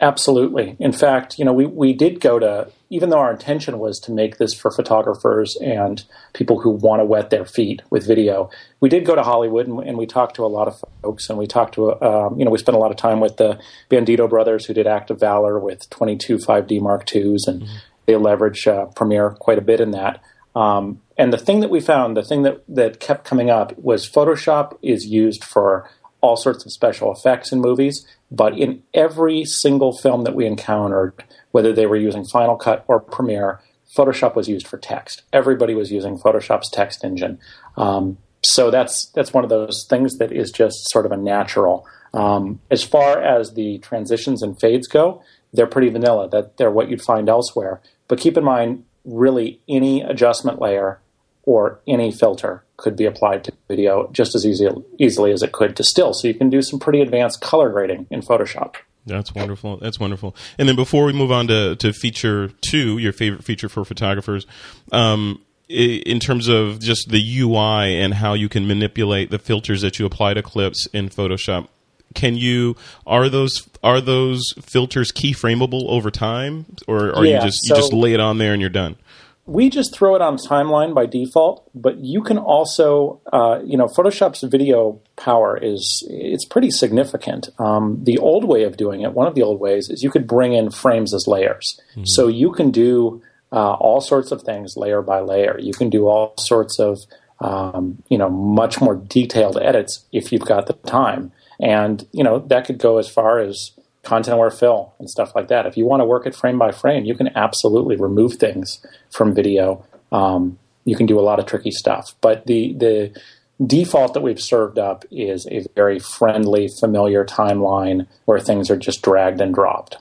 Absolutely. In fact, you know, we, we did go to even though our intention was to make this for photographers and people who want to wet their feet with video, we did go to Hollywood and, and we talked to a lot of folks. And we talked to, um, you know, we spent a lot of time with the Bandito brothers who did Act of Valor with 22 5D Mark IIs, and mm-hmm. they leverage uh, Premiere quite a bit in that. Um, and the thing that we found, the thing that, that kept coming up was Photoshop is used for all sorts of special effects in movies, but in every single film that we encountered, whether they were using Final Cut or Premiere, Photoshop was used for text. Everybody was using Photoshop's text engine. Um, so that's that's one of those things that is just sort of a natural. Um, as far as the transitions and fades go, they're pretty vanilla. That they're what you'd find elsewhere. But keep in mind, really any adjustment layer or any filter could be applied to video just as easy, easily as it could to still. So you can do some pretty advanced color grading in Photoshop. That's wonderful. That's wonderful. And then before we move on to, to feature two, your favorite feature for photographers, um, in terms of just the UI and how you can manipulate the filters that you apply to clips in Photoshop, can you are those are those filters keyframeable over time, or are yeah, you just so, you just lay it on there and you're done? We just throw it on timeline by default, but you can also, uh, you know, Photoshop's video power is it's pretty significant. Um, the old way of doing it, one of the old ways, is you could bring in frames as layers, mm-hmm. so you can do uh, all sorts of things layer by layer. You can do all sorts of, um, you know, much more detailed edits if you've got the time, and you know that could go as far as content aware fill and stuff like that. If you want to work it frame by frame, you can absolutely remove things from video. Um, you can do a lot of tricky stuff. But the the default that we've served up is a very friendly, familiar timeline where things are just dragged and dropped.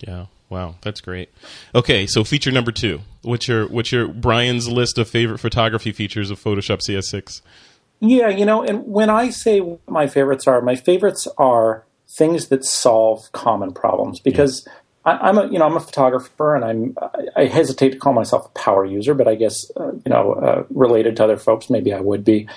Yeah. Wow, that's great. Okay, so feature number two. What's your what's your Bryan's list of favorite photography features of Photoshop CS6? Yeah, you know, and when I say my favorites are, my favorites are things that solve common problems because yeah. I, am a you know I'm a photographer and I'm I hesitate to call myself a power user, but I guess uh, you know uh, related to other folks maybe I would be.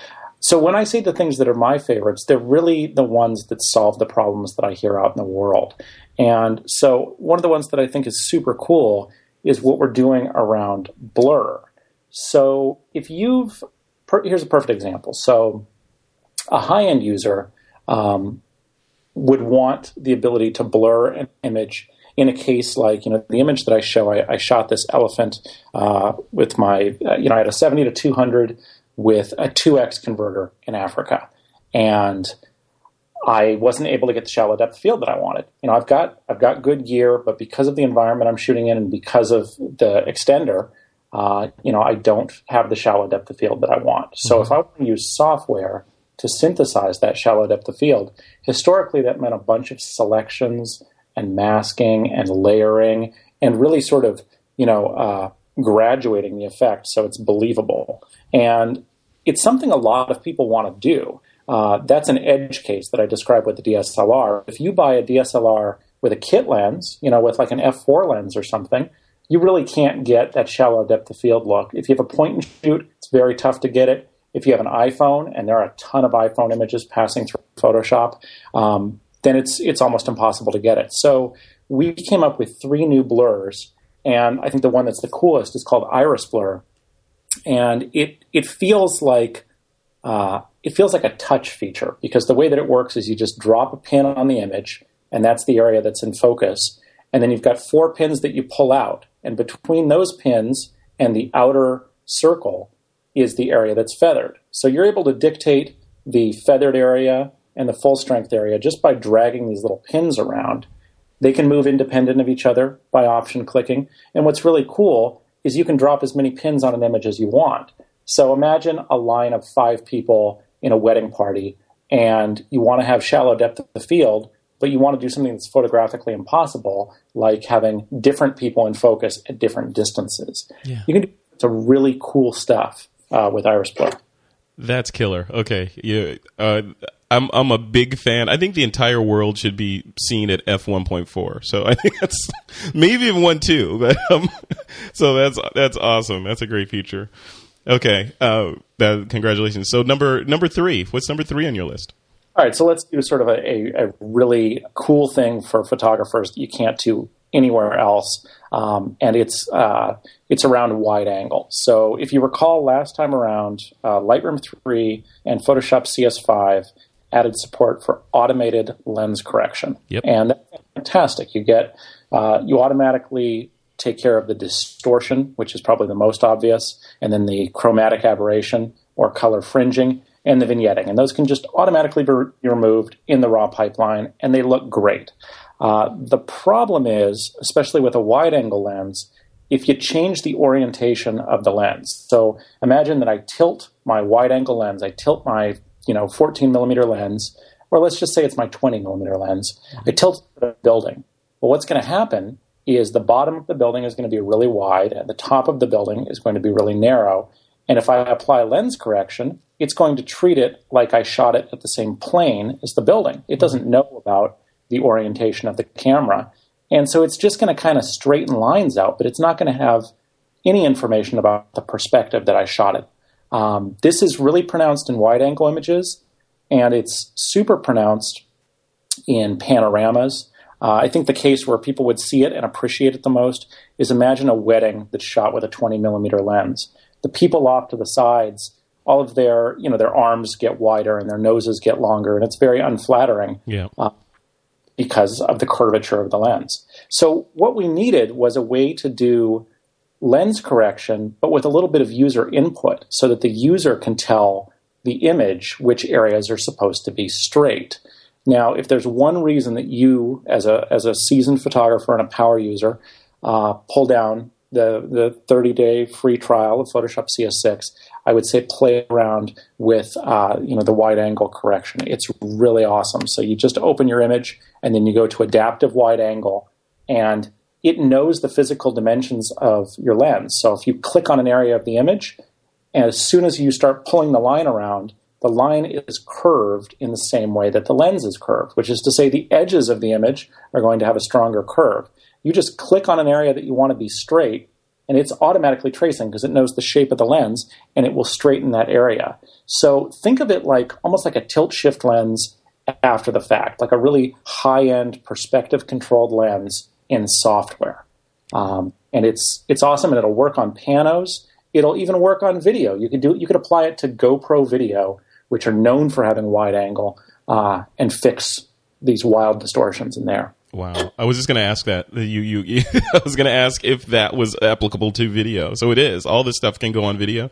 So when I say the things that are my favorites, they're really the ones that solve the problems that I hear out in the world. And so one of the ones that I think is super cool is what we're doing around blur. So if you've here's a perfect example. So a high end user um, would want the ability to blur an image in a case like you know the image that I show. I, I shot this elephant uh, with my uh, you know I had a 70 to 200 with a 2x converter in Africa, and I wasn't able to get the shallow depth of field that I wanted. You know I've got I've got good gear, but because of the environment I'm shooting in and because of the extender. Uh, you know, I don't have the shallow depth of field that I want. So mm-hmm. if I want to use software to synthesize that shallow depth of field. Historically, that meant a bunch of selections and masking and layering and really sort of, you know, uh, graduating the effect so it's believable. And it's something a lot of people want to do. Uh, that's an edge case that I described with the DSLR. If you buy a DSLR with a kit lens, you know, with like an f4 lens or something, you really can't get that shallow depth of field look. If you have a point and shoot, it's very tough to get it if you have an iPhone, and there are a ton of iPhone images passing through Photoshop, um, then it's it's almost impossible to get it. So we came up with three new blurs, and I think the one that's the coolest is called Iris Blur, and it it feels like uh, it feels like a touch feature because the way that it works is you just drop a pin on the image, and that's the area that's in focus, and then you've got four pins that you pull out, and between those pins and the outer circle is the area that's feathered. So you're able to dictate the feathered area and the full strength area just by dragging these little pins around. They can move independent of each other by option clicking. And what's really cool is you can drop as many pins on an image as you want. So imagine a line of five people in a wedding party, and you want to have shallow depth of the field, but you want to do something that's photographically impossible, like having different people in focus at different distances. Yeah. You can do some really cool stuff uh, with Iris Blur. That's killer. Okay, yeah, uh, I'm I'm a big fan. I think the entire world should be seen at f 1.4. So I think that's maybe even one two. But um, so that's that's awesome. That's a great feature. Okay, uh, that, congratulations. So number number three. What's number three on your list? All right, so let's do sort of a, a, a really cool thing for photographers that you can't do anywhere else, um, and it's uh, it's around wide angle. So if you recall, last time around, uh, Lightroom 3 and Photoshop CS5 added support for automated lens correction, Yep. and that's fantastic. You get uh, you automatically take care of the distortion, which is probably the most obvious, and then the chromatic aberration or color fringing, and the vignetting. And those can just automatically be removed in the raw pipeline, and they look great. Uh, the problem is, especially with a wide angle lens, if you change the orientation of the lens. So imagine that I tilt my wide angle lens, I tilt my you know 14 millimeter lens, or let's just say it's my 20 millimeter lens. I tilt the building. Well, what's going to happen is the bottom of the building is going to be really wide, and the top of the building is going to be really narrow. And if I apply lens correction, it's going to treat it like I shot it at the same plane as the building. It doesn't know about the orientation of the camera. And so it's just going to kind of straighten lines out, but it's not going to have any information about the perspective that I shot it. Um, this is really pronounced in wide angle images, and it's super pronounced in panoramas. Uh, I think the case where people would see it and appreciate it the most is imagine a wedding that's shot with a 20 millimeter lens. The people off to the sides, all of their, you know, their arms get wider and their noses get longer, and it's very unflattering Yeah. Because of the curvature of the lens. So what we needed was a way to do lens correction, but with a little bit of user input so that the user can tell the image which areas are supposed to be straight. Now, if there's one reason that you, as a, as a seasoned photographer and a power user, uh, pull down the, the 30 day free trial of Photoshop CS6, I would say play around with uh, you know the wide angle correction. It's really awesome. So you just open your image and then you go to adaptive wide angle, and it knows the physical dimensions of your lens. So if you click on an area of the image, and as soon as you start pulling the line around, the line is curved in the same way that the lens is curved, which is to say the edges of the image are going to have a stronger curve. You just click on an area that you want to be straight, and it's automatically tracing because it knows the shape of the lens and it will straighten that area. So think of it like almost like a tilt shift lens after the fact, like a really high end perspective controlled lens in software. Um, and it's it's awesome and it'll work on panos. It'll even work on video. You could do you could apply it to GoPro video, which are known for having wide angle, uh, and fix these wild distortions in there. Wow. I was just going to ask that. You, you, I was going to ask if that was applicable to video. So it is. All this stuff can go on video.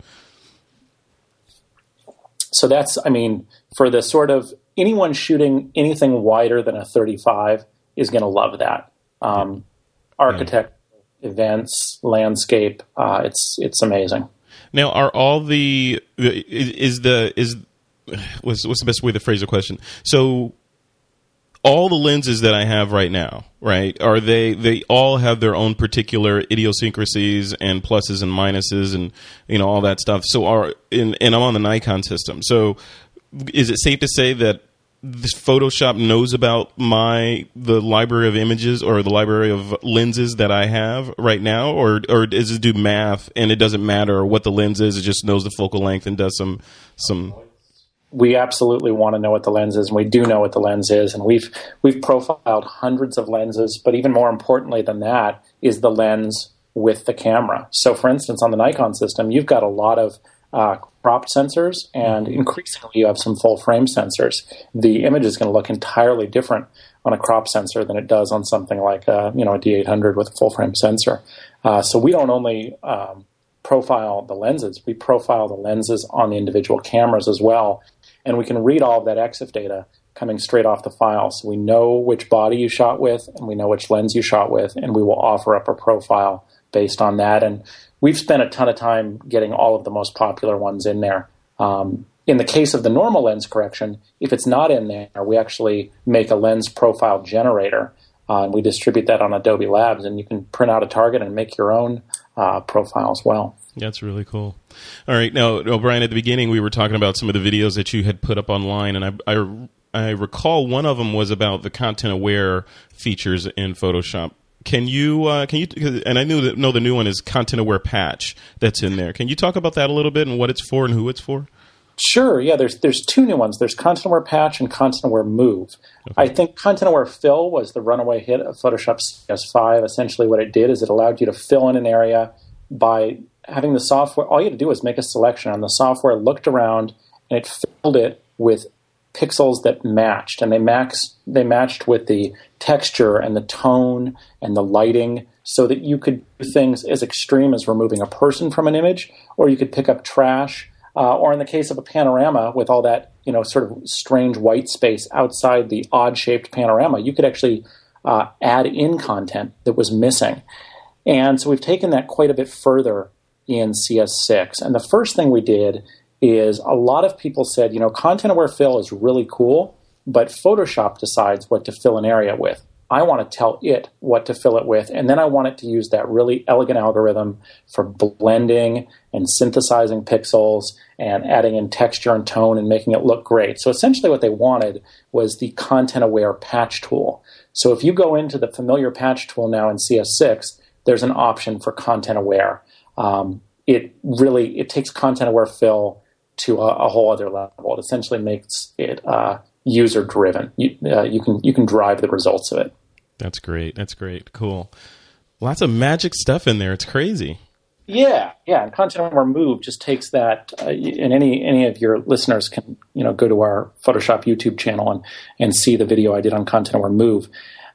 So that's, I mean, for the sort of anyone shooting anything wider than a 35 is going to love that. Um, architect, events, landscape, uh, it's it's amazing. Now, are all the is, is the is what's what's the best way to phrase the question? So, all the lenses that I have right now, right? Are they they all have their own particular idiosyncrasies and pluses and minuses and you know all that stuff. So, are in, and I'm on the Nikon system. So, is it safe to say that this Photoshop knows about my the library of images or the library of lenses that I have right now, or or does it do math and it doesn't matter what the lens is? It just knows the focal length and does some some. We absolutely want to know what the lens is, and we do know what the lens is, and we've we've profiled hundreds of lenses. But even more importantly than that is the lens with the camera. So, for instance, on the Nikon system, you've got a lot of uh, cropped sensors, and increasingly you have some full frame sensors. The image is going to look entirely different on a crop sensor than it does on something like a, you know a D800 with a full frame sensor. Uh, so we don't only um, profile the lenses, we profile the lenses on the individual cameras as well, and we can read all of that EXIF data coming straight off the file. So we know which body you shot with, and we know which lens you shot with, and we will offer up a profile based on that. And we've spent a ton of time getting all of the most popular ones in there. Um, in the case of the normal lens correction, if it's not in there, we actually make a lens profile generator. Uh, and we distribute that on Adobe Labs, and you can print out a target and make your own uh, profile as well. That's really cool. All right, now, Bryan, at the beginning we were talking about some of the videos that you had put up online, and I, I, I recall one of them was about the content aware features in Photoshop. Can you uh, can you and I knew that know the new one is content aware patch that's in there. Can you talk about that a little bit and what it's for and who it's for? Sure. Yeah. There's there's two new ones. There's Content Aware Patch and Content Aware Move. I think Content Aware Fill was the runaway hit of Photoshop CS5. Essentially, what it did is it allowed you to fill in an area by having the software. All you had to do was make a selection, and the software looked around and it filled it with pixels that matched, and they max they matched with the texture and the tone and the lighting, so that you could do things as extreme as removing a person from an image, or you could pick up trash uh, or in the case of a panorama with all that you know sort of strange white space outside the odd shaped panorama, you could actually uh, add in content that was missing. And so we've taken that quite a bit further in CS6. And the first thing we did is a lot of people said, you know, content aware fill is really cool, but Photoshop decides what to fill an area with. I want to tell it what to fill it with, and then I want it to use that really elegant algorithm for blending and synthesizing pixels and adding in texture and tone and making it look great. So essentially, what they wanted was the content aware patch tool. So if you go into the familiar patch tool now in CS6, there's an option for content aware. Um, it really it takes content aware fill to a, a, whole other level. It essentially makes it uh, user driven. You, uh, you can you can drive the results of it. That's great. That's great. Cool. Lots of magic stuff in there. It's crazy. Yeah, yeah. And content aware move just takes that. Uh, and any any of your listeners can you know go to our Photoshop YouTube channel and and see the video I did on content aware move.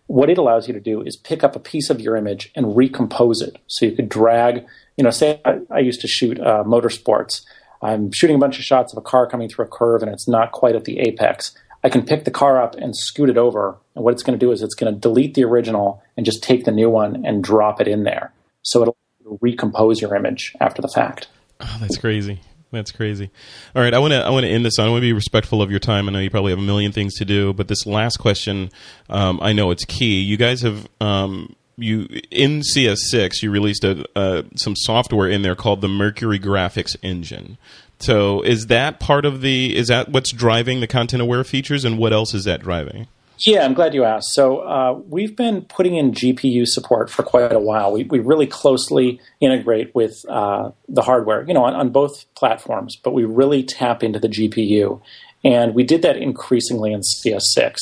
What it allows you to do is pick up a piece of your image and recompose it. So you could drag. You know, say I, I used to shoot uh, motorsports. I'm shooting a bunch of shots of a car coming through a curve and it's not quite at the apex. I can pick the car up and scoot it over. And what it's going to do is it's going to delete the original and just take the new one and drop it in there. So it'll recompose your image after the fact. Oh, that's crazy. That's crazy. All right, I want to I want to end this. I want to be respectful of your time. I know you probably have a million things to do, but this last question, um, I know it's key. You guys have um, you in CS6 you released a, uh, some software in there called the Mercury Graphics Engine. So is that part of the is that what's driving the content aware features, and what else is that driving? Yeah, I'm glad you asked. So uh, we've been putting in GPU support for quite a while. We, we really closely integrate with uh, the hardware, you know, on, on both platforms, but we really tap into the GPU, and we did that increasingly in CS6.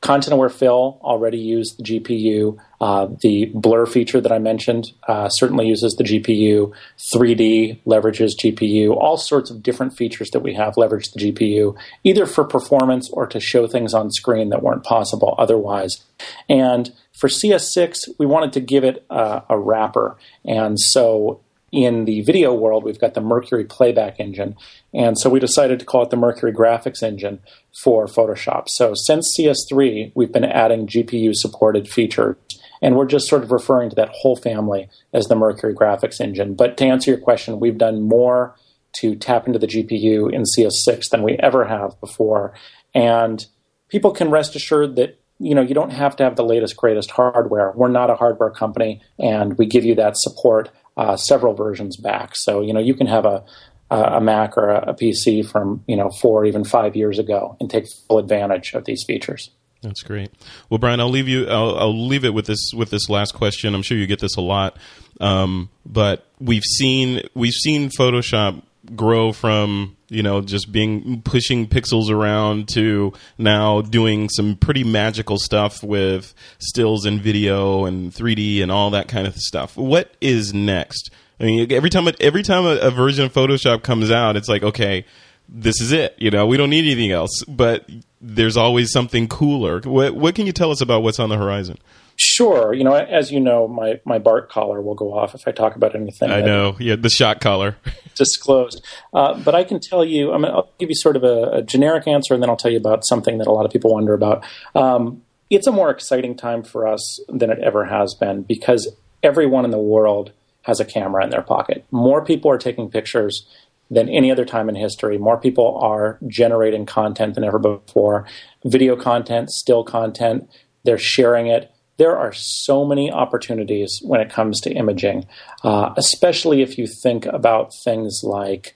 Content Aware Fill already used the GPU. Uh, the blur feature that I mentioned uh, certainly uses the GPU. 3D leverages GPU. All sorts of different features that we have leverage the GPU, either for performance or to show things on screen that weren't possible otherwise. And for CS6, we wanted to give it a wrapper. And so in the video world, we've got the Mercury playback engine. And so we decided to call it the Mercury graphics engine for Photoshop. So since CS3, we've been adding GPU supported features. And we're just sort of referring to that whole family as the Mercury graphics engine. But to answer your question, we've done more to tap into the GPU in CS6 than we ever have before. And people can rest assured that you know you don't have to have the latest greatest hardware we're not a hardware company and we give you that support uh, several versions back. So you know you can have a a Mac or a, PC from you know four even five years ago and take full advantage of these features. That's great. Well, Bryan, I'll leave you. I'll, I'll leave it with this with this last question. I'm sure you get this a lot, um, but we've seen we've seen Photoshop grow from you know just being pushing pixels around to now doing some pretty magical stuff with stills and video and 3D and all that kind of stuff. What is next? I mean, every time every time a, a version of Photoshop comes out, it's like okay, this is it. You know, we don't need anything else. But there's always something cooler. What, what can you tell us about what's on the horizon? Sure. You know, as you know, my, my BART collar will go off if I talk about anything. I know. Yeah, the shot collar. disclosed. Uh, but I can tell you, I mean, I'll give you sort of a, a, generic answer, and then I'll tell you about something that a lot of people wonder about. Um, it's a more exciting time for us than it ever has been because everyone in the world has a camera in their pocket. More people are taking pictures than any other time in history. More people are generating content than ever before. Video content, still content, they're sharing it there are so many opportunities when it comes to imaging, uh, especially if you think about things like,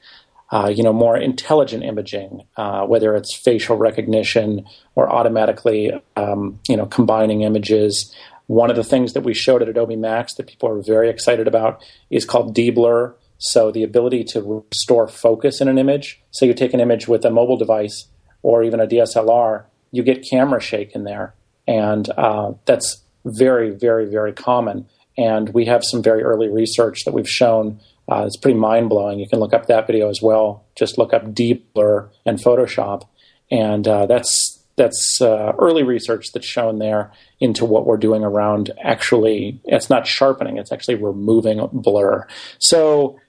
uh, you know, more intelligent imaging, uh, whether it's facial recognition or automatically, um, you know, combining images. One of the things that we showed at Adobe Max that people are very excited about is called deblur. So the ability to restore focus in an image. So you take an image with a mobile device or even a DSLR, you get camera shake in there, and uh, that's very, very, very common. And we have some very early research that we've shown. Uh, it's pretty mind blowing. You can look up that video as well. Just look up Deblur and Photoshop, and uh, that's that's uh, early research that's shown there into what we're doing around actually. It's not sharpening; it's actually removing blur. So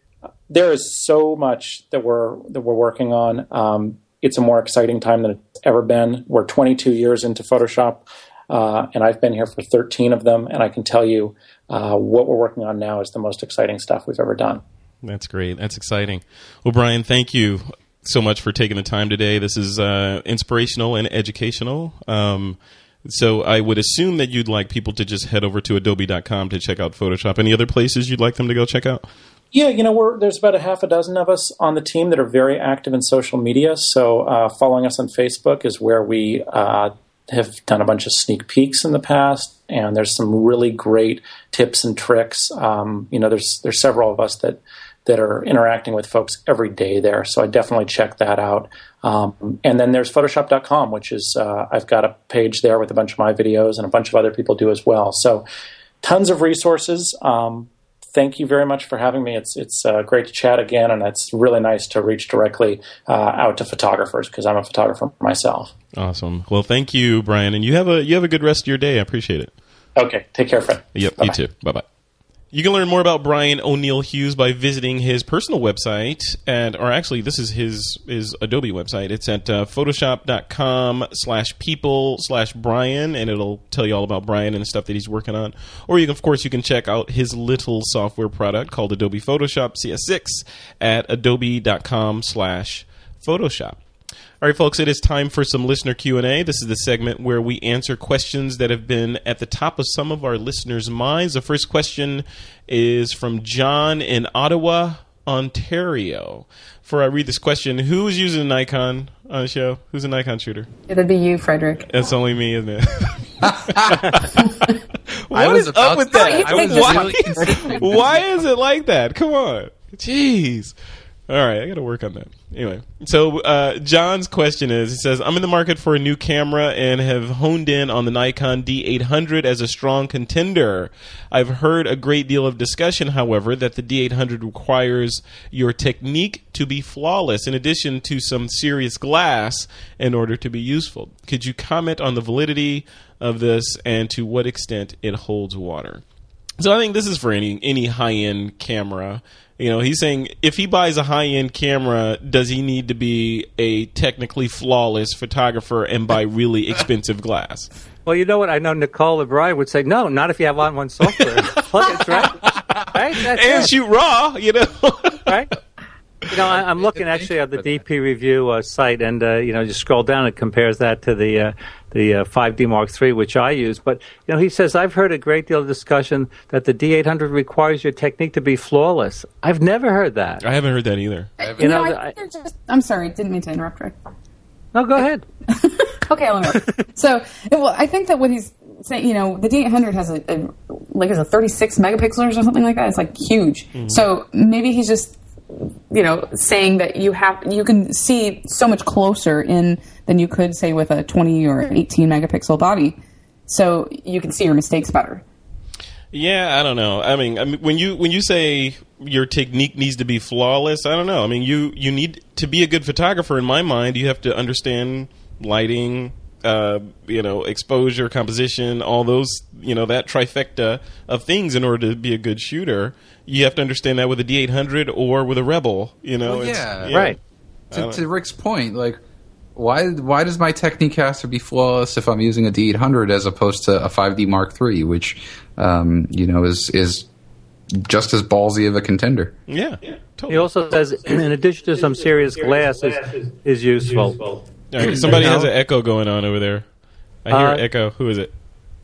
there is so much that we're that we're working on. Um, it's a more exciting time than it's ever been. We're 22 years into Photoshop, uh, and I've been here for 13 of them, and I can tell you uh, what we're working on now is the most exciting stuff we've ever done. That's great. That's exciting. Well, Bryan, thank you so much for taking the time today. This is uh, inspirational and educational. Um, so I would assume that you'd like people to just head over to adobe.com to check out Photoshop. Any other places you'd like them to go check out? Yeah, you know, we're, there's about a half a dozen of us on the team that are very active in social media. So uh, following us on Facebook is where we uh, have done a bunch of sneak peeks in the past, and there's some really great tips and tricks. Um, you know, there's there's several of us that that are interacting with folks every day there. So I definitely check that out. Um, and then there's Photoshop.com, which is uh, I've got a page there with a bunch of my videos, and a bunch of other people do as well. So tons of resources. Um, thank you very much for having me. It's it's uh, great to chat again, and it's really nice to reach directly uh, out to photographers because I'm a photographer myself. Awesome. Well, thank you, Bryan, and you have a you have a good rest of your day. I appreciate it. Okay, take care, Fred. Yep, Bye-bye. you too. Bye bye. You can learn more about Bryan O'Neil Hughes by visiting his personal website, and or actually, this is his his Adobe website. It's at uh, Photoshop.com slash people slash Bryan, and it'll tell you all about Bryan and the stuff that he's working on. Or you can, of course, you can check out his little software product called Adobe Photoshop CS6 at Adobe.com slash Photoshop. All right, folks, it is time for some listener Q&A. This is the segment where we answer questions that have been at the top of some of our listeners' minds. The first question is from John in Ottawa, Ontario. Before I read this question, who is using a Nikon on the show? Who's a Nikon shooter? It'd be you, Frederick. That's only me, isn't it? I was is about up with to- that? I was why, really considering why is it like that? Come on. Jeez. All right, I got to work on that. Anyway, so uh, John's question is: He says, "I'm in the market for a new camera and have honed in on the Nikon D800 as a strong contender. I've heard a great deal of discussion, however, that the D800 requires your technique to be flawless, in addition to some serious glass, in order to be useful. Could you comment on the validity of this and to what extent it holds water?" So I think this is for any any high end camera. You know, he's saying if he buys a high end camera, does he need to be a technically flawless photographer and buy really expensive glass? Well, you know what? I know Nicole LeBride would say, no, not if you have onOne Software. That's right. Right? That's And it. shoot raw, you know. right? You know, I, I'm looking actually at the DPReview uh, site, and uh, you know, you scroll down. It compares that to the uh, the uh, 5D Mark III, which I use. But you know, he says I've heard a great deal of discussion that the D800 requires your technique to be flawless. I've never heard that. I haven't heard that either. You know, know, I- I think they're just. I'm sorry, didn't mean to interrupt, Rick. No, go ahead. Okay, I'll interrupt. so, well, I think that what he's saying, you know, the D800 has a, a like is a 36 megapixels or something like that. It's like huge. So maybe he's just, you know, saying that you have you can see so much closer in than you could say with a 20 or 18 megapixel body. So you can see your mistakes better. Yeah, I don't know. I mean, I mean, when you when you say your technique needs to be flawless, I don't know. I mean, you you need to be a good photographer. In my mind, you have to understand lighting, uh, you know, exposure, composition, all those, you know, that trifecta of things in order to be a good shooter. You have to understand that with a D800 or with a Rebel. You know, Well, It's- yeah. Right. to, to Rick's point, like why why does my technique have to be flawless if I'm using a D800 as opposed to a 5D Mark III, which um, you know is is just as ballsy of a contender? Yeah, He totally. He also says, in addition to some serious glass, is, is useful. All right, somebody has an echo going on over there. I hear Uh, echo. Who is it?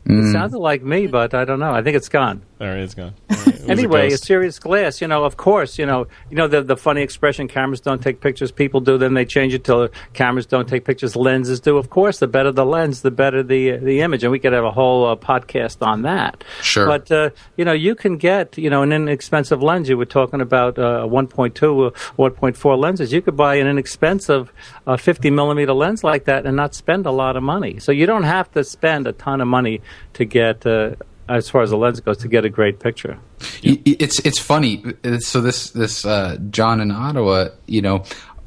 It sounded like me, but I don't know. I think it's gone. All right, it's gone. All right, it was a Anyway, a serious glass. You know, of course. You know, you know the the funny expression: cameras don't take pictures, people do. Then they change it to cameras don't take pictures, lenses do. Of course, the better the lens, the better the the image, and we could have a whole uh, podcast on that. Sure. But uh, you know, you can get you know an inexpensive lens. You were talking about uh, 1.2, uh, 1.4 lenses. You could buy an inexpensive uh, 50 millimeter lens like that and not spend a lot of money. So you don't have to spend a ton of money to get. Uh, as far as the lens goes, to get a great picture. Y- y- It's it's funny. So this this uh, John in Ottawa, you know,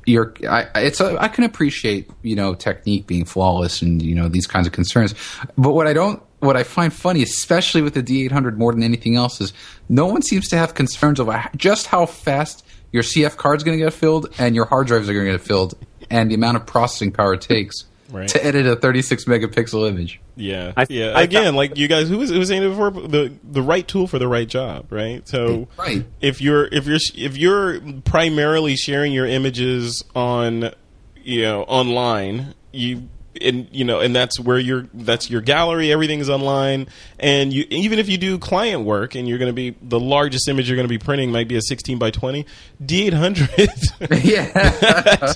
you're I, it's a, I can appreciate you know technique being flawless and you know these kinds of concerns, but what I don't what I find funny, especially with the D800 more than anything else, is no one seems to have concerns over just how fast your CF card's going to get filled and your hard drives are going to get filled, and the amount of processing power it takes Right. to edit a 36 megapixel image. Yeah, I- yeah. I Again, found- like you guys, who was, who was saying it before, the the right tool for the right job, right? So, Right. if you're if you're if you're primarily sharing your images on, you know, online, you and you know, and that's where your that's your gallery. Everything is online, and you even if you do client work and you're going to be the largest image you're going to be printing might be a 16 by 20 D800. yeah.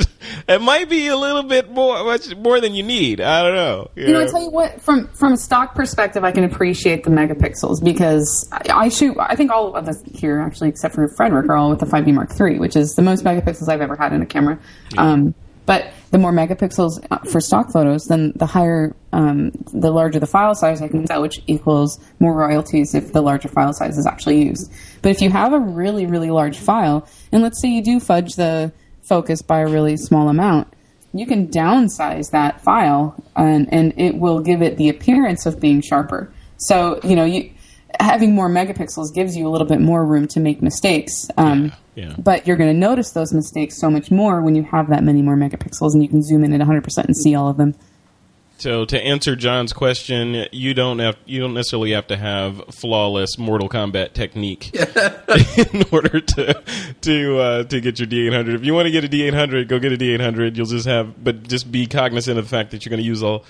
it might be a little bit more much more than you need. I don't know. You know, I tell you what, from from a stock perspective, I can appreciate the megapixels because I, I shoot. I think all of us here, actually, except for Frederick, are all with the 5D Mark III, which is the most megapixels I've ever had in a camera. Um, but the more megapixels uh, for stock photos, then the higher, um, the larger the file size I can sell, which equals more royalties if the larger file size is actually used. But if you have a really, really large file, and let's say you do fudge the focus by a really small amount, you can downsize that file and, and it will give it the appearance of being sharper. So, you know, you, having more megapixels gives you a little bit more room to make mistakes. Um, Yeah, yeah. But you're going to notice those mistakes so much more when you have that many more megapixels and you can zoom in at 100% and see all of them. So to answer John's question, you don't have you don't necessarily have to have flawless Mortal Kombat technique in order to to uh, to get your D800. If you want to get a D800, go get a D800. You'll just have, but just be cognizant of the fact that you're going to use all.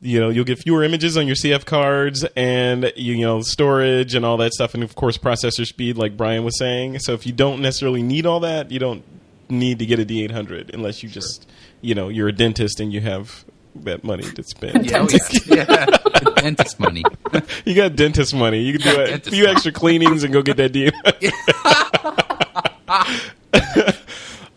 You know, you'll get fewer images on your CF cards and you know storage and all that stuff, and of course processor speed, like Brian was saying. So if you don't necessarily need all that, you don't need to get a D800 unless you just you know you're a dentist and you have that money to spend. Oh, yeah, we- yeah. dentist money. You got dentist money. You can do a Dentist few extra cleanings and go get that deal. You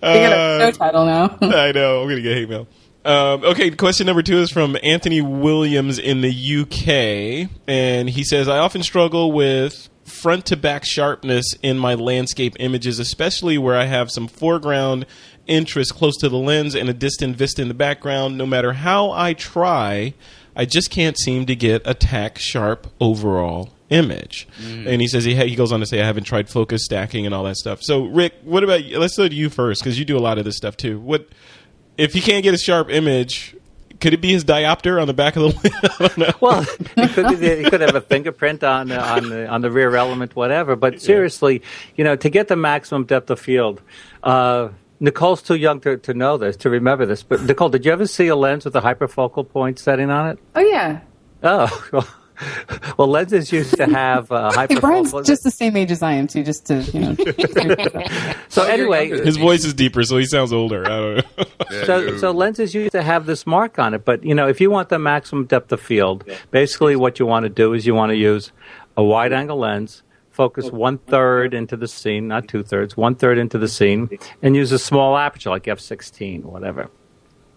get a show uh, title now. I know. I'm gonna get hate mail. Um, okay, question number two is from Anthony Williams in the UK, and he says, "I often struggle with front to back sharpness in my landscape images, especially where I have some foreground interest close to the lens and a distant vista in the background. No matter how I try, I just can't seem to get a tack sharp overall." Image, and he says he ha- he goes on to say I haven't tried focus stacking and all that stuff. So Rick, what about you? let's go to you first because you do a lot of this stuff too. What if he can't get a sharp image, could it be his diopter on the back of the lens? I don't know. Well, he could, he could have a fingerprint on uh, on the on the rear element, whatever. But seriously, you know, to get the maximum depth of field. Uh, Nicole's too young to, to know this, to remember this. But Nicole, did you ever see a lens with a hyperfocal point setting on it? Oh, yeah. Oh, well, well lenses used to have uh, Hey, Brian's just the same age as I am, too, just to, you know. so anyway, His voice is deeper, so he sounds older. I don't know. So, so lenses used to have this mark on it, but you know, if you want the maximum depth of field, basically what you want to do is you want to use a wide angle lens, focus one third into the scene, not two thirds, one third into the scene, and use a small aperture like f16 or whatever.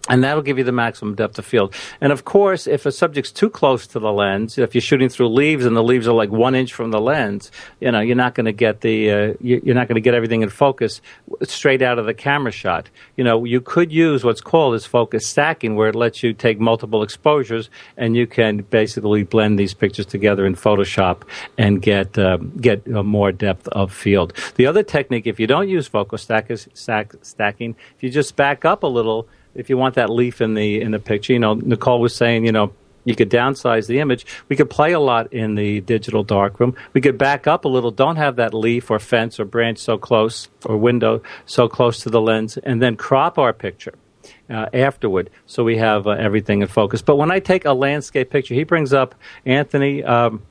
And that'll give you the maximum depth of field. And of course, if a subject's too close to the lens, if you're shooting through leaves and the leaves are like one inch from the lens, you know, you're not going to get the, uh, you- you're not going to get everything in focus straight out of the camera shot. You know, you could use what's called as focus stacking, where it lets you take multiple exposures and you can basically blend these pictures together in Photoshop and get uh, get uh, more depth of field. The other technique, if you don't use focus stack, is stack, stacking, if you just back up a little if you want that leaf in the in the picture, you know, Nicole was saying, you know, you could downsize the image. We could play a lot in the digital darkroom. We could back up a little. Don't have that leaf or fence or branch so close or window so close to the lens, and then crop our picture. uh, afterward, so we have uh, everything in focus. But when I take a landscape picture, he brings up Anthony. Um,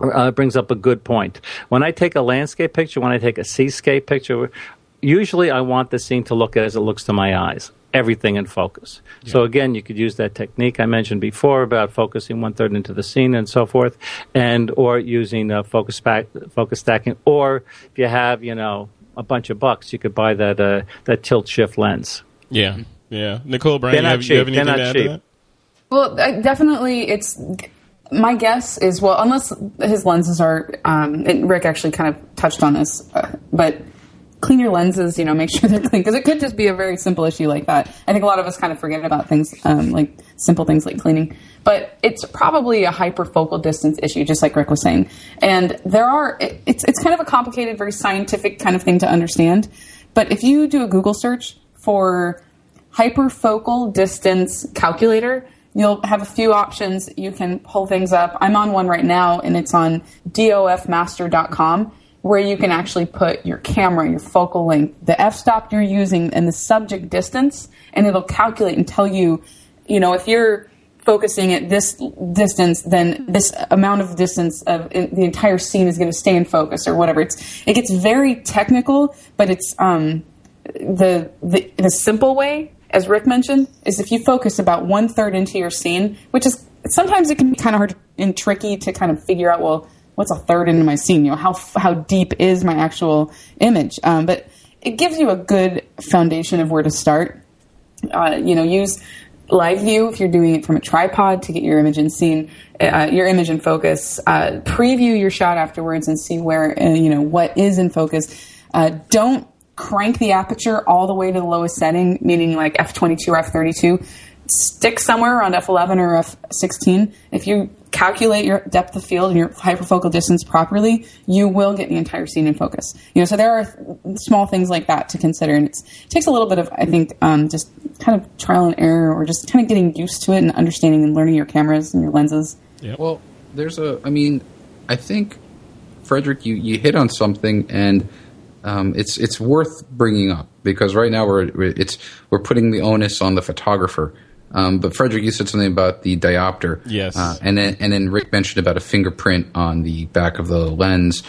uh, brings up a good point. When I take a landscape picture, when I take a seascape picture, usually I want the scene to look as it looks to my eyes. Everything in focus. So again, you could use that technique I mentioned before about focusing one third into the scene and so forth, and or using uh, focus back, focus stacking. Or if you have, you know, a bunch of bucks, you could buy that uh, that tilt shift lens. Yeah, yeah. Nicole, Brian, you not have, you have anything not to add cheap. to that? Well, I- definitely, it's my guess is well, unless his lenses are. Um, and Rick actually kind of touched on this, uh, but clean your lenses. You know, make sure they're clean because it could just be a very simple issue like that. I think a lot of us kind of forget about things um, like simple things like cleaning, but it's probably a hyperfocal distance issue, just like Rick was saying. And there are it, it's it's kind of a complicated, very scientific kind of thing to understand. But if you do a Google search for hyperfocal distance calculator. You'll have a few options. You can pull things up. I'm on one right now, and it's on dofmaster.com, where you can actually put your camera, your focal length, the f stop you're using, and the subject distance, and it'll calculate and tell you, you know, if you're focusing at this distance, then this amount of distance of in, the entire scene is going to stay in focus or whatever. It's it gets very technical, but it's um, the, the the simple way, as Rick mentioned, is if you focus about one third into your scene, which is sometimes it can be kind of hard and tricky to kind of figure out. Well, what's a third into my scene? You know, how how deep is my actual image? Um, but it gives you a good foundation of where to start. Uh, you know, use live view if you're doing it from a tripod to get your image in scene, uh, your image in focus. Uh, preview your shot afterwards and see where uh, you know what is in focus. Uh, don't crank the aperture all the way to the lowest setting, meaning like f22 or f32. Stick somewhere around f11 or f16. If you calculate your depth of field and your hyperfocal distance properly, you will get the entire scene in focus. You know, so there are small things like that to consider, and it's, it takes a little bit of, I think, um, just kind of trial and error, or just kind of getting used to it and understanding and learning your cameras and your lenses. Yeah. Well, there's a. I mean, I think Frederick, you, you hit on something, and um, it's it's worth bringing up because right now we're we're- it's we're putting the onus on the photographer. Um, but Frederick, you said something about the diopter, Yes. uh, and then and then Rick mentioned about a fingerprint on the back of the lens.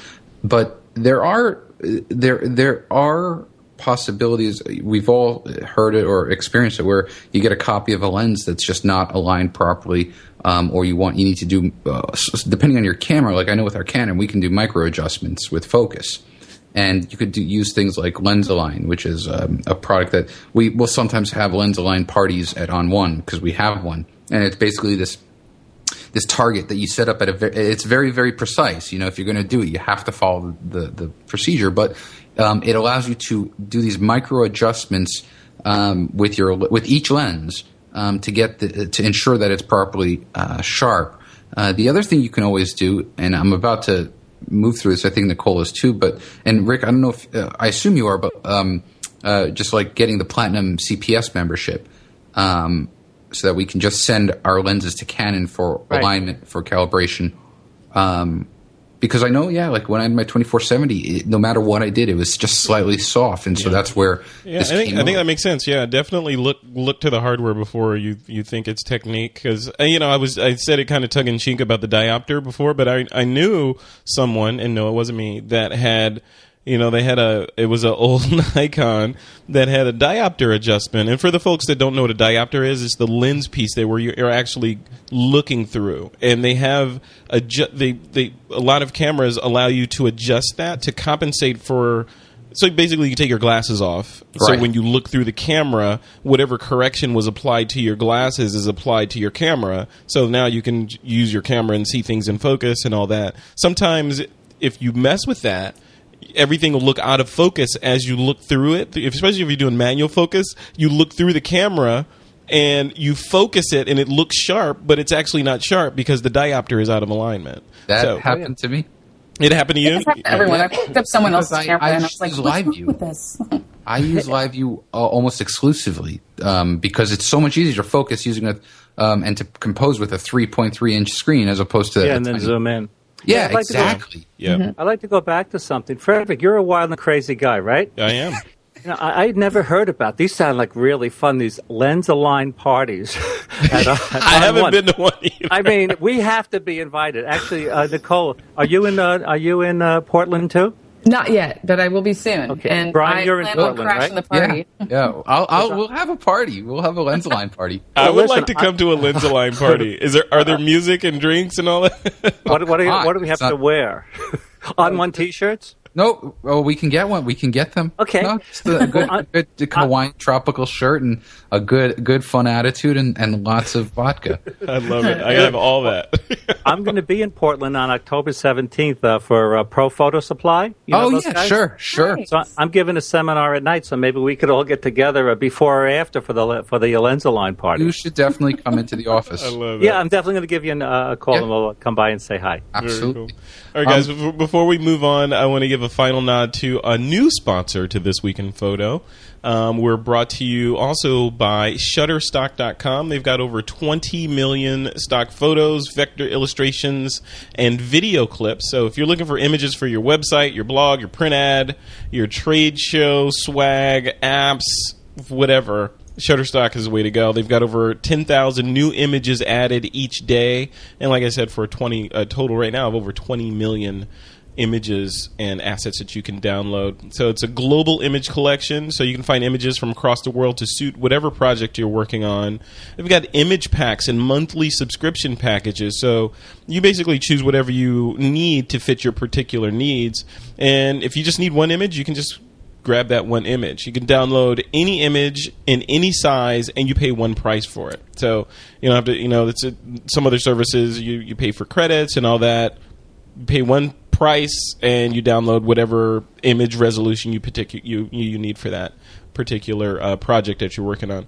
But there are there there are possibilities. We've all heard it or experienced it, where you get a copy of a lens that's just not aligned properly, um, or you want you need to do uh, depending on your camera. Like I know with our Canon, we can do micro adjustments with focus. And you could do, use things like LensAlign, which is um, a product that we will sometimes have LensAlign parties at onOne because we have one, and it's basically this this target that you set up at a very, it's very very precise. You know if you're going to do it you have to follow the the procedure. But um, it allows you to do these micro adjustments um, with your with each lens um, to get the, to ensure that it's properly uh, sharp. Uh, the other thing you can always do and I'm about to move through this I think Nicole is too but and Rick I don't know if uh, I assume you are but um, uh, just like getting the platinum CPS membership um, so that we can just send our lenses to Canon for Right. alignment for calibration. Um, because I know, yeah, like when I had my 2470, it, no matter what I did, it was just slightly soft, and so that's where Yeah, this I think I think that makes sense. Yeah, definitely look look to the hardware before you you think it's technique because uh, you know I was I said it kind of tongue in cheek about the diopter before, but I I knew someone and no, it wasn't me that had you know they had a it was an old Nikon that had a diopter adjustment, and for the folks that don't know what a diopter is, it's the lens piece that where you're actually looking through, and they have a they they a lot of cameras allow you to adjust that to compensate for. So basically, you take your glasses off. So when you look through the camera, whatever correction was applied to your glasses is applied to your camera. So now you can use your camera and see things in focus and all that. Sometimes, if you mess with that, everything will look out of focus as you look through it. Especially if you're doing manual focus, you look through the camera and you focus it, and it looks sharp, but it's actually not sharp because the diopter is out of alignment. that So- happened to me. It happened to you. It's happened to everyone. I picked up someone Because else's I- camera I and I was like, use "What's live wrong view. with this?" I use Live View uh, almost exclusively um, because it's so much easier to focus using a um, and to compose with a 3.3 inch screen as opposed to Yeah, a and then tiny- zoom in. Yeah, I'd like to go- exactly. Yeah, Mm-hmm. I'd like to go back to something. Frederick, you're a wild and crazy guy, right? I am. You know, I, I'd never heard about these. Sound like really fun. These lens aligned parties. at, uh, at I haven't one. been to one either. I mean, we have to be invited. Actually, uh, Nicole, are you in? Uh, are you in uh, Portland too? Not yet, but I will be soon. Okay. And Brian, I you're in plan on Portland, crashing right? the party. Yeah, yeah. I'll, I'll, we'll have a party. We'll have a lens line party. I Well, would listen, like to come to a LensAlign party. Is there are there music and drinks and all that? What, what, do, you, what do we have to wear? onOne T-shirts? No, oh, we can get one. We can get them. Okay. No, just a good, Well, I- good Hawaiian tropical shirt and a good, good fun attitude and, and lots of vodka. I love it. I have all that. I'm going to be in Portland on October 17th uh, for uh, Pro Photo Supply. You know oh those yeah, guys? sure, sure. Nice. So I- I'm giving a seminar at night, so maybe we could all get together uh, before or after for the le- for the LensAlign party. You should definitely come into the office. I love that. Yeah, I'm definitely going to give you an, uh, a call Yeah. and we'll come by and say hi. Very Absolutely. All right, guys. before- before we move on, I want to give a final nod to a new sponsor to this week in photo. Um, we're brought to you also by Shutterstock.com. They've got over 20 million stock photos, vector illustrations, and video clips. So if you're looking for images for your website, your blog, your print ad, your trade show, swag, apps, whatever, Shutterstock is the way to go. They've got over 10,000 new images added each day, and like I said, for a 20 a total right now of over 20 million images and assets that you can download. So it's a global image collection, so you can find images from across the world to suit whatever project you're working on. They've got image packs and monthly subscription packages, so you basically choose whatever you need to fit your particular needs. And if you just need one image, you can just grab that one image. You can download any image in any size, and you pay one price for it. So you don't have to, you know, it's a, some other services you you pay for credits and all that. You pay one price, and you download whatever image resolution you particu- you you need for that particular uh, project that you're working on.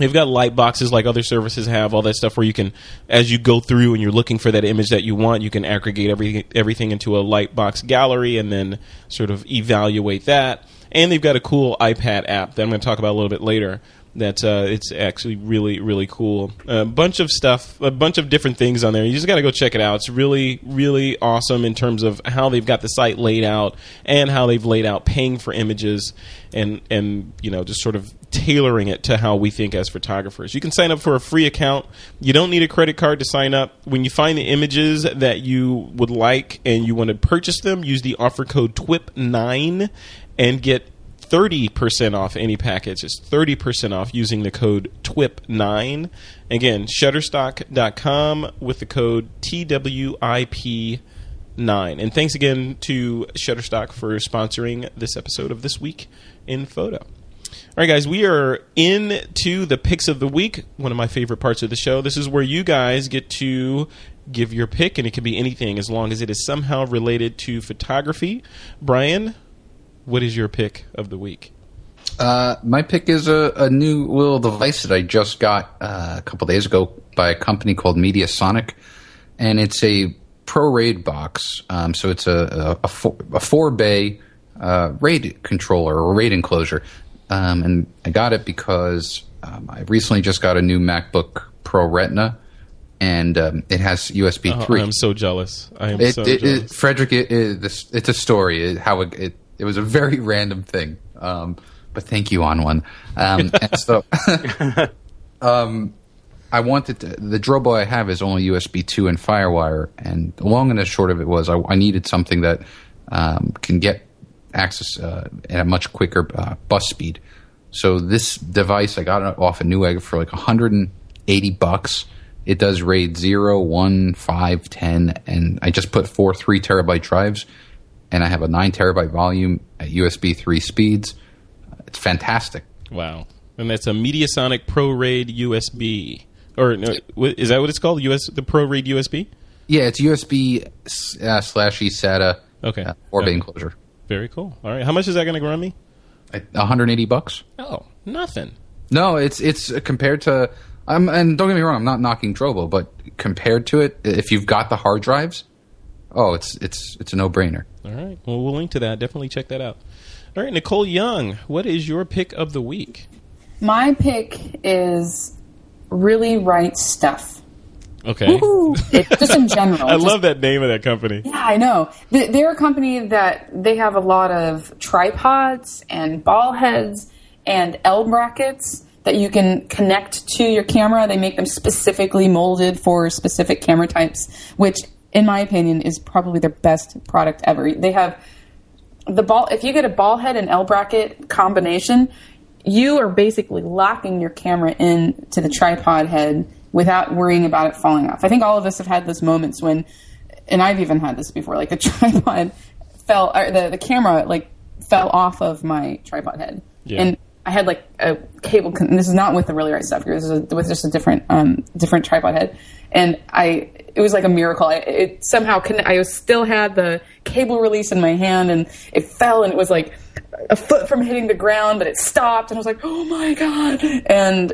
They've got light boxes like other services have, all that stuff where you can, as you go through and you're looking for that image that you want, you can aggregate everything everything into a light box gallery and then sort of evaluate that. And they've got a cool iPad app that I'm going to talk about a little bit later. That uh, it's actually really really cool. A bunch of stuff, a bunch of different things on there. You just got to go check it out. It's really really awesome in terms of how they've got the site laid out and how they've laid out paying for images and and you know just sort of tailoring it to how we think as photographers. You can sign up for a free account. You don't need a credit card to sign up. When you find the images that you would like and you want to purchase them, use the offer code TWIP9 and get 30% off any package. It's 30% off using the code TWIP9. Again, shutterstock.com with the code TWIP9. And thanks again to Shutterstock for sponsoring this episode of This Week in Photo. All right, guys, we are into the picks of the week, one of my favorite parts of the show. This is where you guys get to give your pick, and it can be anything as long as it is somehow related to photography. Brian, what is your pick of the week? Uh, my pick is a, a new little device that I just got uh, a couple days ago by a company called Mediasonic, and it's a Pro RAID box. Um, so it's a a, a, four, a four bay uh, RAID controller or RAID enclosure, um, and I got it because um, I recently just got a new MacBook Pro Retina, and um, it has USB Oh, three. I'm so jealous. I am It, so it, jealous. it, Frederick, it, it, this, it's a story. How it, it, was a very random thing. Um, but thank you onOne. Um, and so, um, I wanted to, the Drobo I have is only USB two and FireWire, and the long and the short of it was I, I needed something that um, can get access uh, at a much quicker uh, bus speed. So this device I got it off a Newegg for like 180 bucks. It does RAID 0, 1, 5, 10, and I just put four 3 terabyte drives, and I have a 9 terabyte volume at USB 3 speeds. It's fantastic. Wow. And that's a Mediasonic Pro RAID USB. Or no, is that what it's called? US the Pro RAID USB? Yeah, it's USB uh, slash eSATA Okay. uh, bay Okay. enclosure. Very cool. All right. How much is that going to run me? 180 bucks. Oh, nothing. No, it's it's compared to. Um, and don't get me wrong, I'm not knocking Drobo, but compared to it, if you've got the hard drives, oh, it's it's it's a no brainer. All right. Well, we'll link to that. Definitely check that out. All right, Nicole Young, what is your pick of the week? My pick is really right stuff. Okay. It- just in general. I just- love that name of that company. Yeah, I know. They're a company that they have a lot of tripods and ball heads and L brackets that you can connect to your camera. They make them specifically molded for specific camera types, which, in my opinion, is probably their best product ever. They have the ball. If you get a ball head and L bracket combination, you are basically locking your camera in to the tripod head without worrying about it falling off. I think all of us have had those moments when, and I've even had this before, like the tripod fell, or the, the camera like fell off of my tripod head. Yeah. And I had like a cable, con- this is not with the really right stuff, this is a, with just a different, um, different tripod head. And I, it was like a miracle. I, it somehow, con- I still had the cable release in my hand and it fell and it was like a foot from hitting the ground, but it stopped and I was like, oh my God. And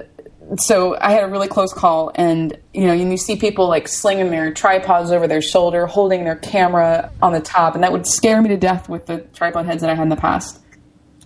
so I had a really close call, and you know, and you see people like slinging their tripods over their shoulder, holding their camera on the top, and that would scare me to death with the tripod heads that I had in the past.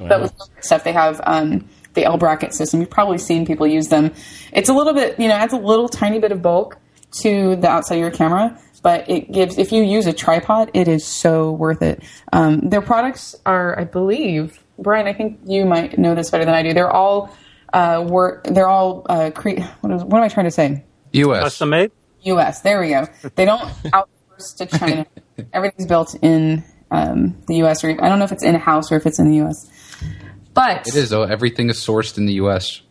But with stuff, they have um, the L bracket system. You've probably seen people use them. It's a little bit, you know, adds a little tiny bit of bulk to the outside of your camera, but it gives. If you use a tripod, it is so worth it. Um, their products are, I believe, Brian. I think you might know this better than I do. They're all uh, work. They're all uh, cre- what, is, what am I trying to say? U.S. Custom made? U.S. There we go. They don't outsource to China. Everything's built in um, the U.S. or I don't know if it's in house or if it's in the U.S. But It is though. Everything is sourced in the U.S.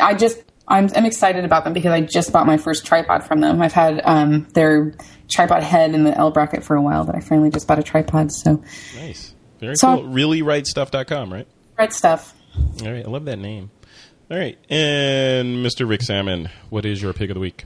I just I'm, I'm excited about them because I just bought my first tripod from them. I've had um, their tripod head and the L bracket for a while, but I finally just bought a tripod. So Nice. Very So- cool. ReallyRightStuff.com, right? red stuff. All right. I love that name. All right. And Mr. Rick Sammon, what is your pick of the week?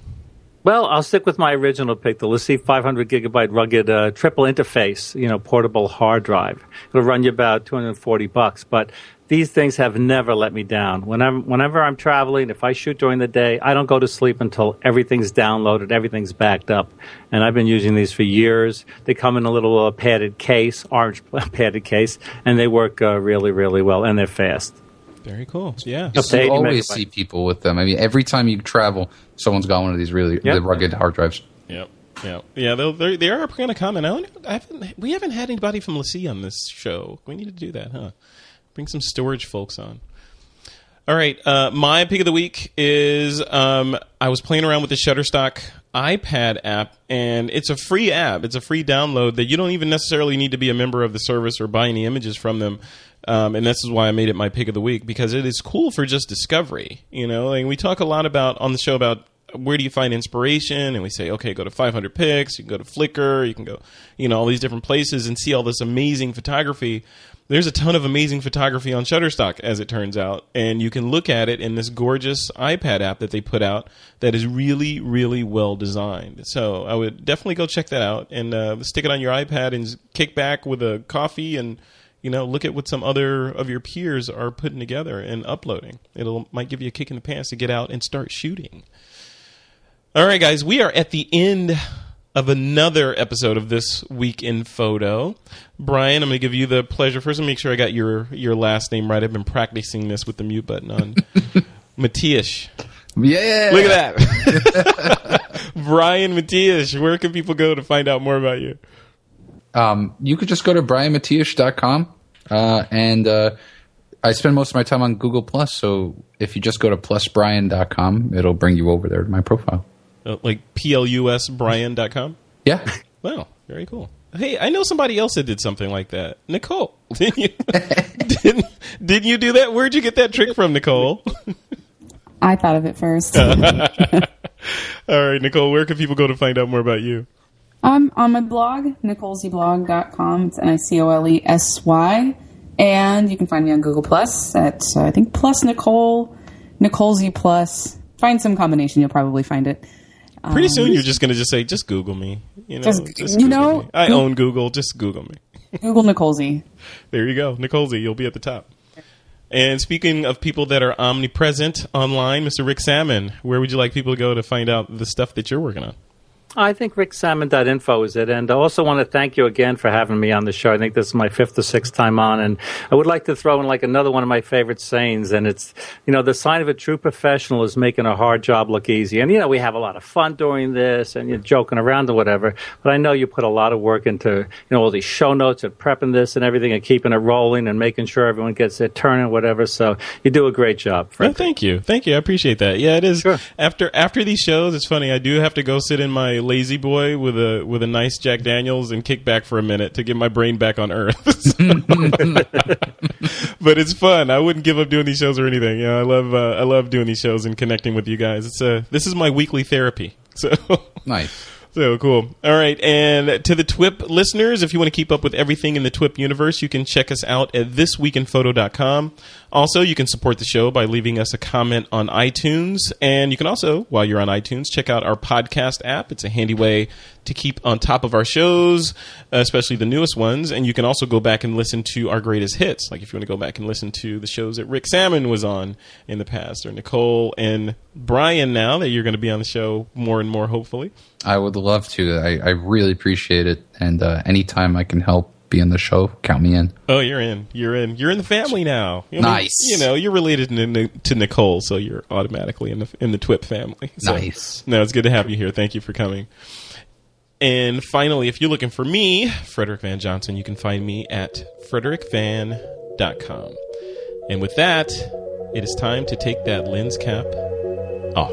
Well, I'll stick with my original pick, the LaCie 500 gigabyte rugged uh, triple interface, you know, portable hard drive. It'll run you about 240 bucks, but these things have never let me down. Whenever, whenever I'm traveling, if I shoot during the day, I don't go to sleep until everything's downloaded, everything's backed up. And I've been using these for years. They come in a little uh, padded case, orange padded case, and they work uh, really, really well, and they're fast. Very cool. Yeah. Up You 80 always megabytes. see people with them. I mean, every time you travel, someone's got one of these really Yep. the rugged hard drives. Yep. Yeah. Yeah. They'll, they're, they are going to come. And I, don't, I haven't, we haven't had anybody from LaCie on this show. We need to do that, huh? Bring some storage folks on. All right. Uh, my pick of the week is um, I was playing around with the Shutterstock iPad app, and it's a free app. It's a free download that you don't even necessarily need to be a member of the service or buy any images from them. Um, and this is why I made it my pick of the week because it is cool for just discovery. You know, like we talk a lot about on the show about where do you find inspiration, and we say, okay, go to 500px, you can go to Flickr, you can go, you know, all these different places and see all this amazing photography there's a ton of amazing photography on Shutterstock, as it turns out, and you can look at it in this gorgeous iPad app that they put out that is really, really well designed. So I would definitely go check that out and uh, stick it on your iPad and kick back with a coffee and you know look at what some other of your peers are putting together and uploading. It'll might give you a kick in the pants to get out and start shooting. All right, guys, we are at the end of another episode of this week in photo. Brian, I'm going to give you the pleasure first. and make sure I got your your last name right. I've been practicing this with the mute button on. Matiash. Yeah, Look at that. Brian Matiash. Where can people go to find out more about you? Um, you could just go to brianmatiash.com uh, and uh, I spend most of my time on Google Plus. So if you just go to plusbrian.com, it'll bring you over there to my profile. Uh, like plusbrian.com? Yeah. Wow, very cool. Hey, I know somebody else that did something like that. Nicole. Didn't you, didn't, didn't you do that? Where'd you get that trick from, Nicole? I thought of it first. All right, Nicole, where can people go to find out more about you? Um, on my blog, nicolesyblog.com. It's N-I-C-O-L-E-S-Y. And you can find me on Google Plus at, uh, I think, plus Nicole, Nicole Z Plus. Find some combination, you'll probably find it. Pretty soon you're just going to just say, just Google me. You know, Just- just you know, me. I own Google. Just Google me. Google Nicole Z. There you go. Nicole Z, you'll be at the top. And speaking of people that are omnipresent online, Mr. Rick Sammon, where would you like people to go to find out the stuff that you're working on? I think ricksalmon.info is it. And I also want to thank you again for having me on the show. I think this is my fifth or sixth time on. And I would like to throw in like another one of my favorite sayings. And it's, you know, the sign of a true professional is making a hard job look easy. And, you know, we have a lot of fun doing this and you're joking around or whatever. But I know you put a lot of work into, you know, all these show notes and prepping this and everything and keeping it rolling and making sure everyone gets their turn and whatever. So you do a great job. Well, thank you, thank you. I appreciate that. Yeah, it is. Sure. After after these shows, it's funny. I do have to go sit in my lazy boy with a with a nice Jack Daniels and kick back for a minute to get my brain back on earth. but it's fun. I wouldn't give up doing these shows or anything. Yeah, I love uh, I love doing these shows and connecting with you guys. It's uh, this is my weekly therapy. So. Nice. So cool. All right. And to the TWIP listeners, if you want to keep up with everything in the TWIP universe, you can check us out at thisweekinphoto.com. Also, you can support the show by leaving us a comment on iTunes. And you can also, while you're on iTunes, check out our podcast app. It's a handy way to keep on top of our shows, especially the newest ones. And you can also go back and listen to our greatest hits. Like if you want to go back and listen to the shows that Rick Sammon was on in the past, or Nicole and Brian now that you're going to be on the show more and more, hopefully. I would love to. I, I really appreciate it. And uh, anytime I can help be on the show, count me in. Oh, you're in. You're in. You're in the family now. You know, Nice. You know, you're related to, to Nicole, so you're automatically in the in the TWIP family. So, Nice. No, it's good to have you here. Thank you for coming. And finally, if you're looking for me, Frederick Van Johnson, you can find me at frederickvan.com. And with that, it is time to take that lens cap off.